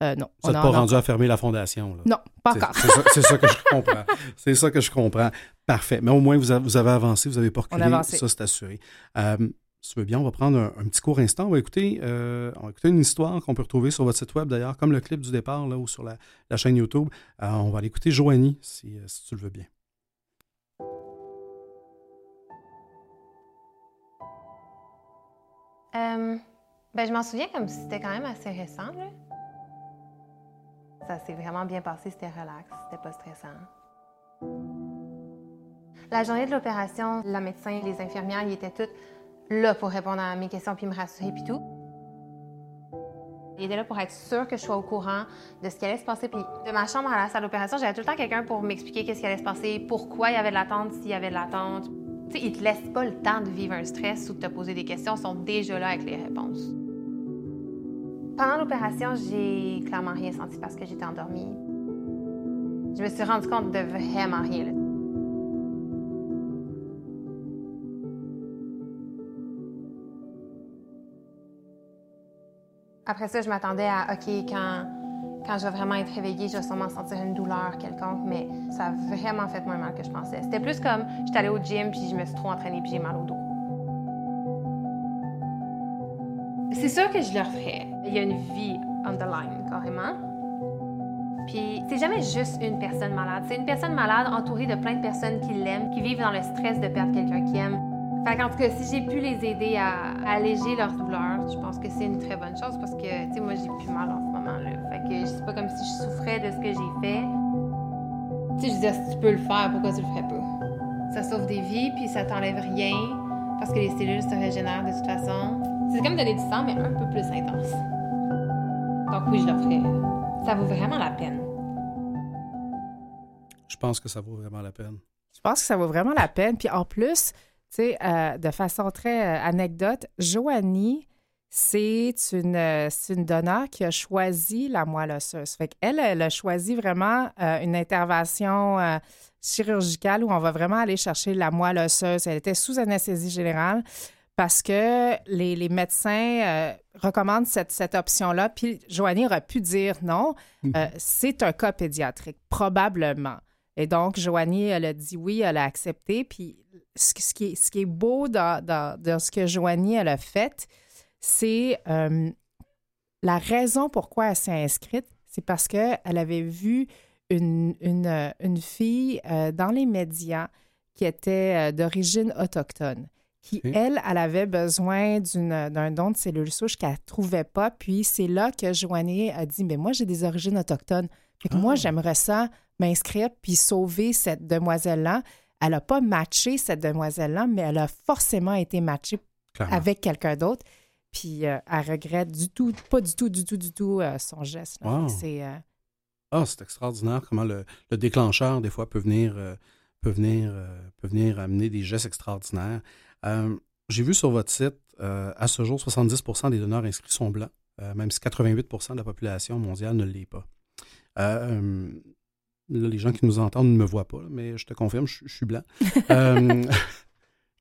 Euh, non. Ça a- pas a rendu à fermer la fondation? Là. Non, pas encore. C'est ça, que je comprends. C'est ça que je comprends. Parfait. Mais au moins, vous avez, vous avez avancé, vous avez pas On reculé. a avancé. Ça, c'est assuré. Euh, si tu veux bien, on va prendre un, petit court instant. On va écouter, euh, on va écouter une histoire qu'on peut retrouver sur votre site web, d'ailleurs, comme le clip du départ là, ou sur la, chaîne YouTube. Euh, on va aller écouter Joanie, si, euh, si tu le veux bien. Ben, je m'en souviens comme si c'était quand même assez récent. Là. Ça s'est vraiment bien passé, c'était relax, c'était pas stressant. La journée de l'opération, la médecin, les infirmières, ils étaient toutes là pour répondre à mes questions puis me rassurer puis tout. Ils étaient là pour être sûrs que je sois au courant de ce qui allait se passer. Puis de ma chambre à la salle d'opération, j'avais tout le temps quelqu'un pour m'expliquer qu'est-ce qui allait se passer, pourquoi il y avait de l'attente, s'il y avait de l'attente. Tu sais, ils te laissent pas le temps de vivre un stress ou de te poser des questions, ils sont déjà là avec les réponses. Pendant l'opération, j'ai clairement rien senti parce que j'étais endormie. Je me suis rendu compte de vraiment rien. Après ça, je m'attendais à, OK, quand, quand je vais vraiment être réveillée, je vais sûrement sentir une douleur quelconque, mais ça a vraiment fait moins mal que je pensais. C'était plus comme, j'étais allée au gym, puis je me suis trop entraînée, puis j'ai mal au dos. C'est sûr que je le referais. Il y a une vie on the line, carrément. Puis c'est jamais juste une personne malade. C'est une personne malade entourée de plein de personnes qui l'aiment, qui vivent dans le stress de perdre quelqu'un qui aime. Fait qu'en tout cas, si j'ai pu les aider à alléger leur douleur, je pense que c'est une très bonne chose parce que, tu sais, moi, j'ai plus mal en ce moment-là. Fait que c'est pas comme si je souffrais de ce que j'ai fait. Tu sais, je veux dire, si tu peux le faire, pourquoi tu le ferais pas? Ça sauve des vies, puis ça t'enlève rien parce que les cellules se régénèrent de toute façon. C'est comme donner du sang, mais un peu plus intense. Donc oui, je le ferais. Ça vaut vraiment la peine. Je pense que ça vaut vraiment la peine. Je pense que ça vaut vraiment la peine. Puis en plus, tu sais, euh, de façon très euh, anecdote, Joanie, c'est une, euh, une donneur qui a choisi la moelle osseuse. Fait qu'elle, elle a choisi vraiment euh, une intervention euh, chirurgicale où on va vraiment aller chercher la moelle osseuse. Elle était sous anesthésie générale parce que les, les médecins euh, recommandent cette, cette option-là. Puis Joanie aurait pu dire non. Euh, c'est un cas pédiatrique, probablement. Et donc, Joanie, elle a dit oui, elle a accepté. Puis, ce, qui- ce qui, est, ce qui est beau dans, dans- dans ce que Joanie, elle a fait, c'est euh, la raison pourquoi elle s'est inscrite, c'est parce qu'elle avait vu une, une, euh, une fille euh, dans les médias qui était euh, d'origine autochtone, qui, elle, elle avait besoin d'une- d'un don de cellules souches qu'elle ne trouvait pas. Puis c'est là que Joanie a dit, mais moi, j'ai des origines autochtones. Fait que moi, j'aimerais ça m'inscrire puis sauver cette demoiselle-là. Elle n'a pas matché cette demoiselle-là, mais elle a forcément été matchée Clairement. avec quelqu'un d'autre. Puis euh, elle regrette du tout, pas du tout, du tout, du tout euh, son geste. Wow. C'est euh, Ah, c'est extraordinaire comment le, le déclencheur, des fois, peut venir, peut, venir, peut venir amener des gestes extraordinaires. J'ai vu sur votre site, à ce jour, 70% des donneurs inscrits sont blancs, même si 88 de la population mondiale ne l'est pas. Là, les gens qui nous entendent ne me voient pas, mais je te confirme, je, je suis blanc.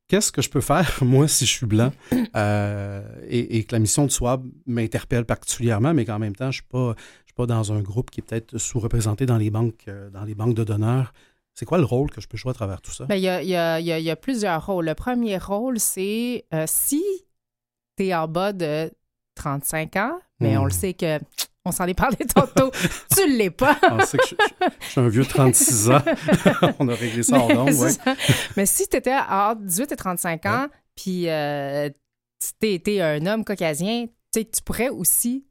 Qu'est-ce que je peux faire, moi, si je suis blanc, euh, et, et, que la mission de SWAB m'interpelle particulièrement, mais qu'en même temps, je ne suis, suis, pas dans un groupe qui est peut-être sous-représenté dans, les banques, euh, dans les banques de donneurs. C'est quoi le rôle que je peux jouer à travers tout ça? Ben, il y, a, y, a, y, a, plusieurs rôles. Le premier rôle, c'est euh, si tu es en bas de 35 ans, mais on le hmm. sait que on s'en est parlé tantôt. tu ne l'es pas. on sait que je, suis un vieux de 36 ans. on a réglé ça en nombre, oui. Mais si tu étais entre 18 et 35 ans, puis euh, tu étais un homme caucasien, tu pourrais aussi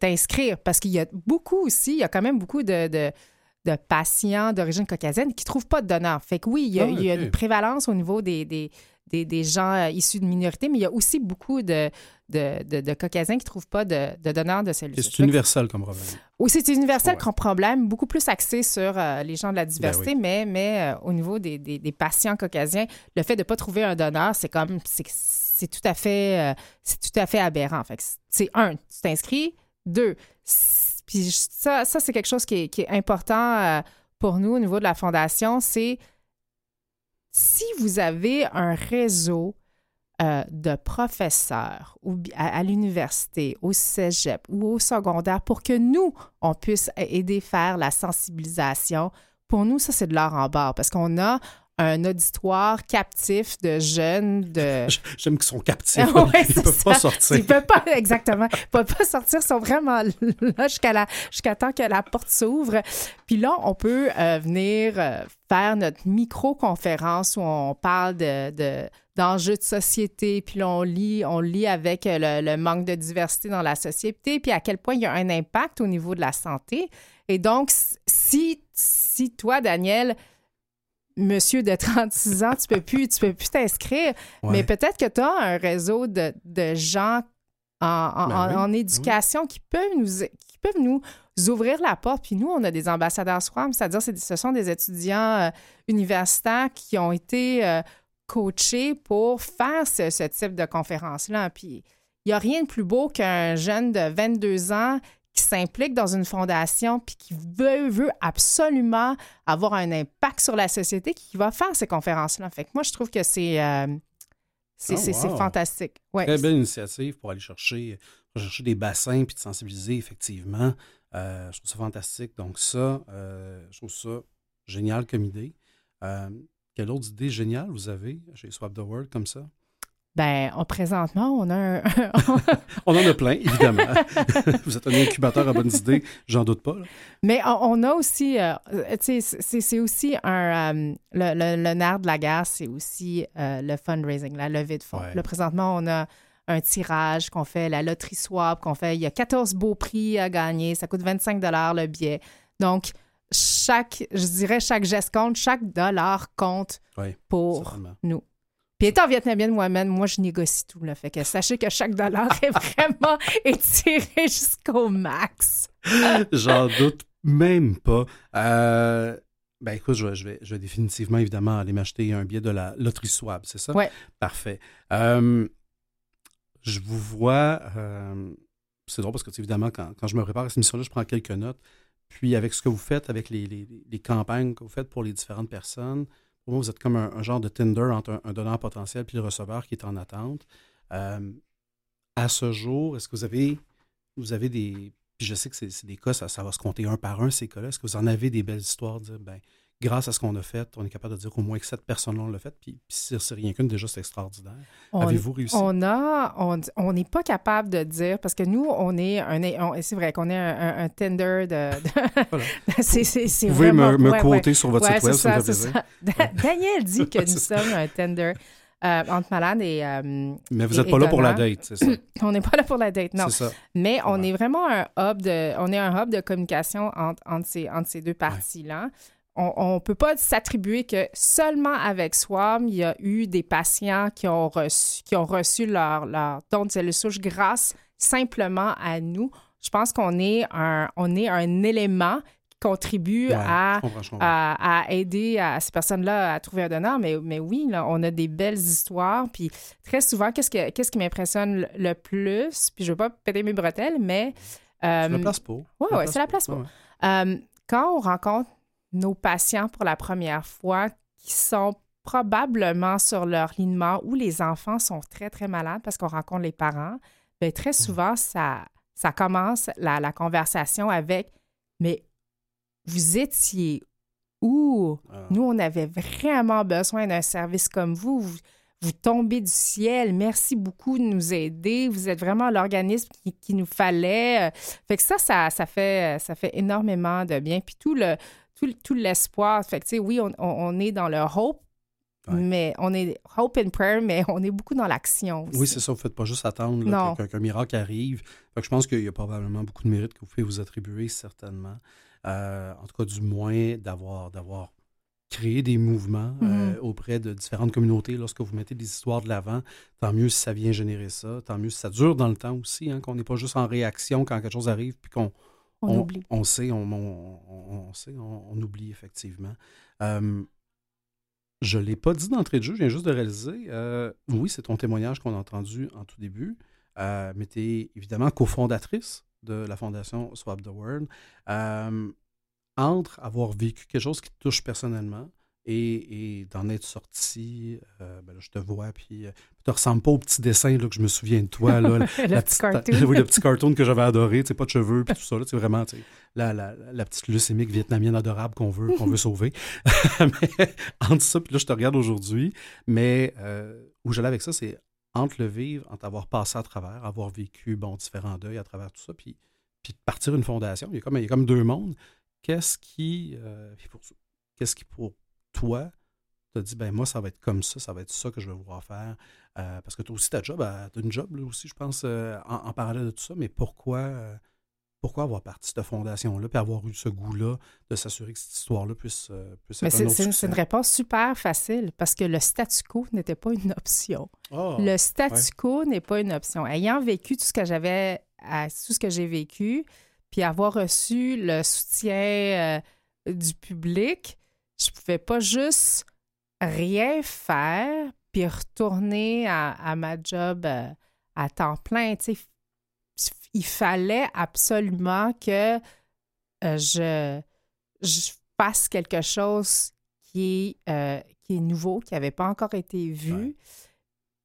t'inscrire parce qu'il y a beaucoup aussi, il y a quand même beaucoup de, de, patients d'origine caucasienne qui ne trouvent pas de donneur. Fait que oui, il y a, ah, une prévalence au niveau des, des, gens euh, issus de minorités, mais il y a aussi beaucoup de, de, Caucasiens qui ne trouvent pas de, donneurs de cellules. C'est universel comme problème. Oui, c'est universel comme problème, beaucoup plus axé sur euh, les gens de la diversité, ben mais, mais euh, au niveau des, patients caucasiens, le fait de ne pas trouver un donneur, c'est comme c'est tout à fait c'est tout à fait aberrant. Fait c'est un, tu t'inscris, deux, puis ça, ça c'est quelque chose qui est, qui est important pour nous au niveau de la fondation, c'est si vous avez un réseau euh, de professeurs ou à, l'université, au cégep ou au secondaire pour que nous, on puisse aider faire la sensibilisation, pour nous, ça, c'est de l'or en barre parce qu'on a un auditoire captif de jeunes de j'aime qu'ils sont captifs. Ils ne peuvent pas sortir. Ils peuvent pas exactement. Ils peuvent pas sortir. Ils sont vraiment là jusqu'à la jusqu'à temps que la porte s'ouvre. Puis là on peut euh, venir euh, faire notre micro-conférence où on parle de, d'enjeux de société, puis là, on lit, on lit avec le, manque de diversité dans la société, puis à quel point il y a un impact au niveau de la santé. Et donc, si, si toi, Daniel, monsieur de 36 ans, tu peux plus, tu peux plus t'inscrire. Mais peut-être que tu as un réseau de, gens en, en, ben éducation qui peuvent nous qui peuvent nous ouvrir la porte. Puis nous, on a des ambassadeurs SWAM, c'est-à-dire ce sont des étudiants euh, universitaires qui ont été euh, coachés pour faire ce, ce type de conférence-là. Puis il n'y a rien de plus beau qu'un jeune de 22 ans qui s'implique dans une fondation puis qui veut, veut absolument avoir un impact sur la société, qui va faire ces conférences-là. Fait que moi, je trouve que c'est euh, c'est oh, fantastique. Ouais. Très belle initiative pour aller chercher, chercher des bassins puis de sensibiliser, effectivement. Euh, je trouve ça fantastique. Donc, ça, euh, je trouve ça génial comme idée. quelle autre idée géniale vous avez chez Swap the World comme ça? Ben, présentement, on a un... on en a plein, évidemment. Vous êtes un incubateur à bonnes idées, j'en doute pas. Mais on, a aussi, euh, tu sais, c'est aussi un... Euh, le, nerf de la guerre, c'est aussi euh, le fundraising, la levée de fonds. Là, présentement, on a un tirage qu'on fait, la loterie swap qu'on fait. Il y a 14 beaux prix à gagner. Ça coûte 25 le billet. Donc, chaque, je dirais, chaque geste compte, chaque dollar compte pour nous. Puis étant vietnamienne moi-même, moi, je négocie tout. Là. Fait que sachez que chaque dollar est vraiment étiré jusqu'au max. J'en doute même pas. Euh, ben écoute, je vais, je, vais, définitivement, évidemment, aller m'acheter un billet de la loterie Swab, c'est ça? Oui. Parfait. Euh, je vous vois. Euh, c'est drôle parce que, évidemment, quand, quand, je me prépare à cette émission-là, je prends quelques notes. Puis, avec ce que vous faites, avec les, les, les campagnes que vous faites pour les différentes personnes, pour moi, vous êtes comme un, genre de Tinder entre un, donneur potentiel et le receveur qui est en attente. Euh, à ce jour, est-ce que vous avez, vous avez des. Puis je sais que c'est des cas, ça, ça, va se compter un par un, ces cas-là. Est-ce que vous en avez des belles histoires de dire, ben, grâce à ce qu'on a fait, on est capable de dire qu'au moins que sept personnes l'ont fait. Puis, puis si c'est rien qu'une, déjà, c'est extraordinaire. Avez-vous réussi? On a, on n'est pas capable de dire, parce que nous, on est un, c'est vrai qu'on est un, tender de. c'est, Vous pouvez me, me quoter sur votre site web, ça, me fait Daniel dit que nous sommes un tender. Euh, entre malade et. Euh, Mais vous n'êtes pas là pour la date, c'est ça? on n'est pas là pour la date, non. Ça. Mais on est vraiment un hub de, on est un hub de communication entre, entre, ces, entre ces deux parties-là on ne peut pas s'attribuer que seulement avec SWAM, il y a eu des patients qui ont reçu, qui ont reçu leur, leur don de cellules souches grâce simplement à nous. Je pense qu'on est un, on est un élément qui contribue à, À, aider à ces personnes-là à trouver un donneur. Mais, mais oui, là, on a des belles histoires. Puis très souvent, qu'est-ce, que, qu'est-ce qui m'impressionne le plus? Puis je ne veux pas péter mes bretelles, mais... c'est la place pour. Oui, oui, c'est la place pour. Euh, quand on rencontre nos patients pour la première fois qui sont probablement sur leur lit de mort où les enfants sont très, très malades parce qu'on rencontre les parents, bien, très Mmh. souvent, ça, ça commence la, la conversation avec Mais vous étiez où? Ah. Nous, on avait vraiment besoin d'un service comme vous. vous. vous tombez du ciel. Merci beaucoup de nous aider. Vous êtes vraiment l'organisme qui, qui nous fallait. Fait que ça, ça, ça fait, ça fait énormément de bien. Puis tout le, tout, tout l'espoir. Fait que, oui, on, est dans le hope, mais on est hope and prayer, mais on est beaucoup dans l'action. Oui, c'est ça. Vous ne faites pas juste attendre là, Non. que- qu'un miracle arrive. Fait que je pense qu'il y a probablement beaucoup de mérite que vous pouvez vous attribuer, certainement. Euh, en tout cas, du moins, d'avoir, d'avoir créé des mouvements euh, Mhm. auprès de différentes communautés. Lorsque vous mettez des histoires de l'avant, tant mieux si ça vient générer ça. Tant mieux si ça dure dans le temps aussi, hein, qu'on n'est pas juste en réaction quand quelque chose arrive, puis qu'on On oublie. on sait, on, on- on- sait, on, oublie effectivement. Euh, je ne l'ai pas dit d'entrée de jeu, je viens juste de réaliser. euh, oui, c'est ton témoignage qu'on a entendu en tout début, euh, mais tu es évidemment cofondatrice de la fondation Swap the World. Entre avoir vécu quelque chose qui te touche personnellement et, et d'en être sorti, euh, ben là, je te vois, puis euh, tu ne ressembles pas au petit dessin là, que je me souviens de toi. Là, Le la petit petite- cartoon. oui, le petit cartoon que j'avais adoré, tu sais, pas de cheveux, puis tout ça. C'est vraiment tu sais, la, la, la petite leucémique vietnamienne adorable qu'on veut, qu'on veut sauver. mais entre ça, puis là, je te regarde aujourd'hui, mais euh, où j'allais avec ça, c'est entre le vivre, entre avoir passé à travers, avoir vécu bon, différents deuils à travers tout ça, puis, puis de partir une fondation. Il y a comme, il y a comme deux mondes. Qu'est-ce qui, qu'est-ce qui pour toi te dit, ben moi, ça va être comme ça, ça va être ça que je vais vouloir faire? Euh, parce que toi aussi, ta job, tu as une job là, aussi, je pense, euh, en, en parallèle de tout ça, mais pourquoi, euh, pourquoi avoir parti de cette fondation-là, puis avoir eu ce goût-là de s'assurer que cette histoire-là puisse, euh, puisse Mais être un c'est autre c'est une, succès? c'est une réponse super facile parce que le statu quo n'était pas une option. Ah, le statu ouais. quo n'est pas une option. Ayant vécu tout ce que j'avais, à- tout ce que j'ai vécu, puis avoir reçu le soutien euh, du public, je pouvais pas juste rien faire puis retourner à, à ma job euh, à temps plein. Il fallait absolument que euh, je, je fasse quelque chose qui est, euh, qui est nouveau, qui n'avait pas encore été vu,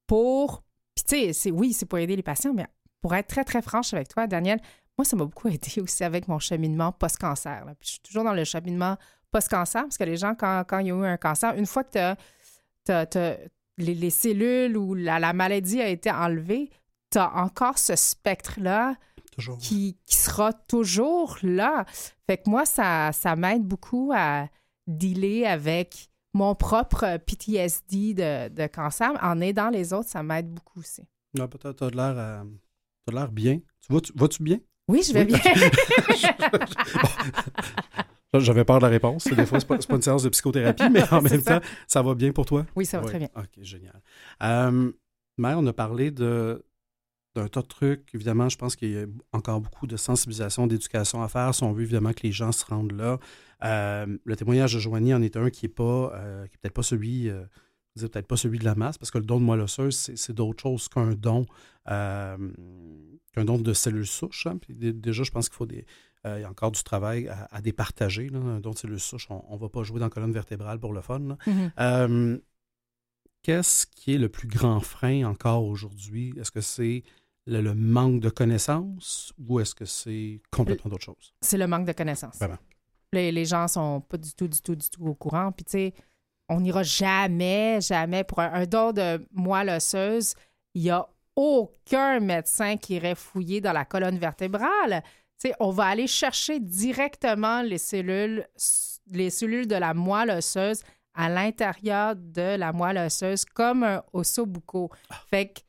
pour... Puis tu sais, c'est- oui, c'est pour aider les patients, mais pour être très, très franche avec toi, Daniel, moi, ça m'a beaucoup aidé aussi avec mon cheminement post-cancer. Puis je suis toujours dans le cheminement post-cancer, parce que les gens, quand, quand ils ont eu un cancer, une fois que t'as- t'as- t'as- les, les cellules ou la, la maladie a été enlevée, tu as encore ce spectre-là qui, qui sera toujours là. Fait que moi, ça, ça m'aide beaucoup à dealer avec mon propre PTSD de, de cancer. En aidant les autres, ça m'aide beaucoup aussi. Non, peut-être t'as de l'air euh, t'as de l'air bien. Tu vas-tu, vas-tu bien? Oui, je vais bien. J'avais peur de la réponse. Des fois, c'est pas, c'est pas une séance de psychothérapie, mais en même ça. temps, ça va bien pour toi? Oui, ça va très bien. OK, génial. Euh, Mère, on a parlé de, d'un tas de trucs. Évidemment, je pense qu'il y a encore beaucoup de sensibilisation, d'éducation à faire si on veut évidemment que les gens se rendent là. Euh, le témoignage de Joanie en est un qui est pas, euh, qui est peut-être pas celui, euh, peut-être pas celui de la masse, parce que le don de moelle osseuse, c'est, c'est d'autre chose qu'un don, qu'un don de cellules souches. hein. Puis déjà, je pense qu'il faut des, il y a encore du travail à, à départager. Là. Un don de cellules souches, on ne va pas jouer dans la colonne vertébrale pour le fun. Mhm. Euh, Qu'est-ce qui est le plus grand frein encore aujourd'hui? Est-ce que c'est le, le manque de connaissances ou est-ce que c'est complètement d'autre chose? C'est le manque de connaissances. Vraiment. Les, les gens sont pas du tout, du tout, du tout au courant. Puis, tu sais, on n'ira jamais, jamais pour un, un don de moelle osseuse. Il n'y a aucun médecin qui irait fouiller dans la colonne vertébrale. On va aller chercher directement les cellules, les cellules de la moelle osseuse à l'intérieur de la moelle osseuse comme un ossobuco. Fait que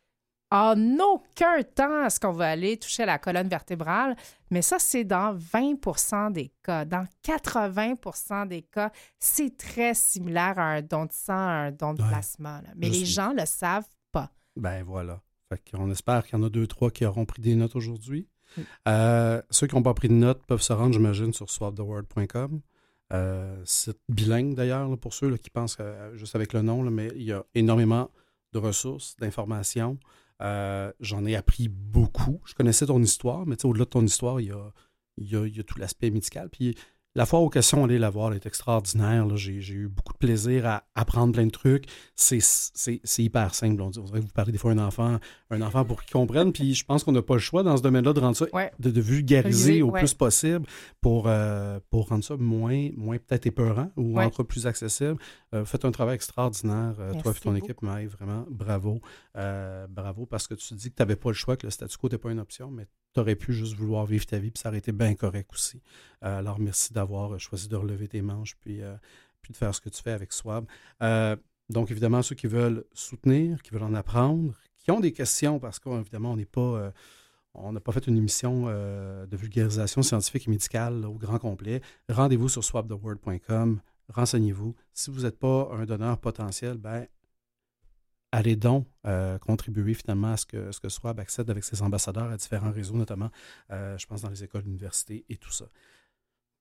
en aucun temps est-ce qu'on va aller toucher la colonne vertébrale, mais ça, c'est dans 20% des cas. Dans 80% des cas, c'est très similaire à un don de sang, à un don de Ouais. plasma. là. Mais les suis- gens le savent pas. Ben voilà. Fait qu'on espère qu'il y en a deux, trois qui auront pris des notes aujourd'hui. Euh, ceux qui n'ont pas pris de notes peuvent se rendre, j'imagine, sur swaptheworld.com. Euh, site bilingue d'ailleurs, pour ceux qui pensent euh, juste avec le nom, mais il y a énormément de ressources, d'informations. Euh, J'en ai appris beaucoup. Je connaissais ton histoire, mais au-delà de ton histoire, il y a, y a- y a tout l'aspect médical. Puis la fois aux questions, allez la voir, elle est extraordinaire. J'ai eu beaucoup de plaisir à apprendre plein de trucs. C'est- hyper simple. On dirait que vous parlez des fois un enfant, un enfant pour qu'il comprenne. Puis je pense qu'on n'a pas le choix dans ce domaine-là de rendre ça, de, de vulgariser au ouais. plus possible pour, euh, pour rendre ça moins, moins peut-être épeurant ou Ouais. encore plus accessible. Euh, faites un travail extraordinaire. euh, toi et ton équipe, Maï, vraiment bravo. Bravo parce que tu dis que tu n'avais pas le choix, que le statu quo n'était pas une option, mais tu aurais pu juste vouloir vivre ta vie, puis ça aurait été bien correct aussi. Euh, alors, merci d'avoir euh, choisi de relever tes manches, puis, euh, puis de faire ce que tu fais avec Swab. Donc, évidemment, ceux qui veulent soutenir, qui veulent en apprendre, qui ont des questions, parce qu'évidemment, on n'est pas. on n'a pas fait une émission de vulgarisation scientifique et médicale au grand complet. Rendez-vous sur swaptheword.com. Renseignez-vous. Si vous n'êtes pas un donneur potentiel, ben, allez donc euh, contribuer finalement à ce que, ce que Swab accède avec ses ambassadeurs à différents réseaux, notamment, euh, je pense, dans les écoles, universités et tout ça.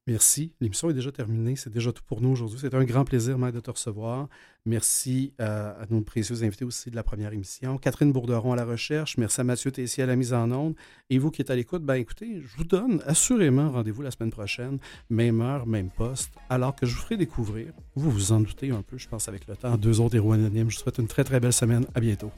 Merci. L'émission est déjà terminée. C'est déjà tout pour nous aujourd'hui. C'était un grand plaisir, Mike, de te recevoir. Merci euh, à nos précieux invités aussi de la première émission. Catherine Bourderon à la recherche. Merci à Mathieu Tessier à la mise en onde. Et vous qui êtes à l'écoute, ben écoutez, je vous donne assurément rendez-vous la semaine prochaine, même heure, même poste, alors que je vous ferai découvrir, vous vous en doutez un peu, je pense, avec le temps, deux autres héros anonymes. Je vous souhaite une très, très belle semaine. À bientôt.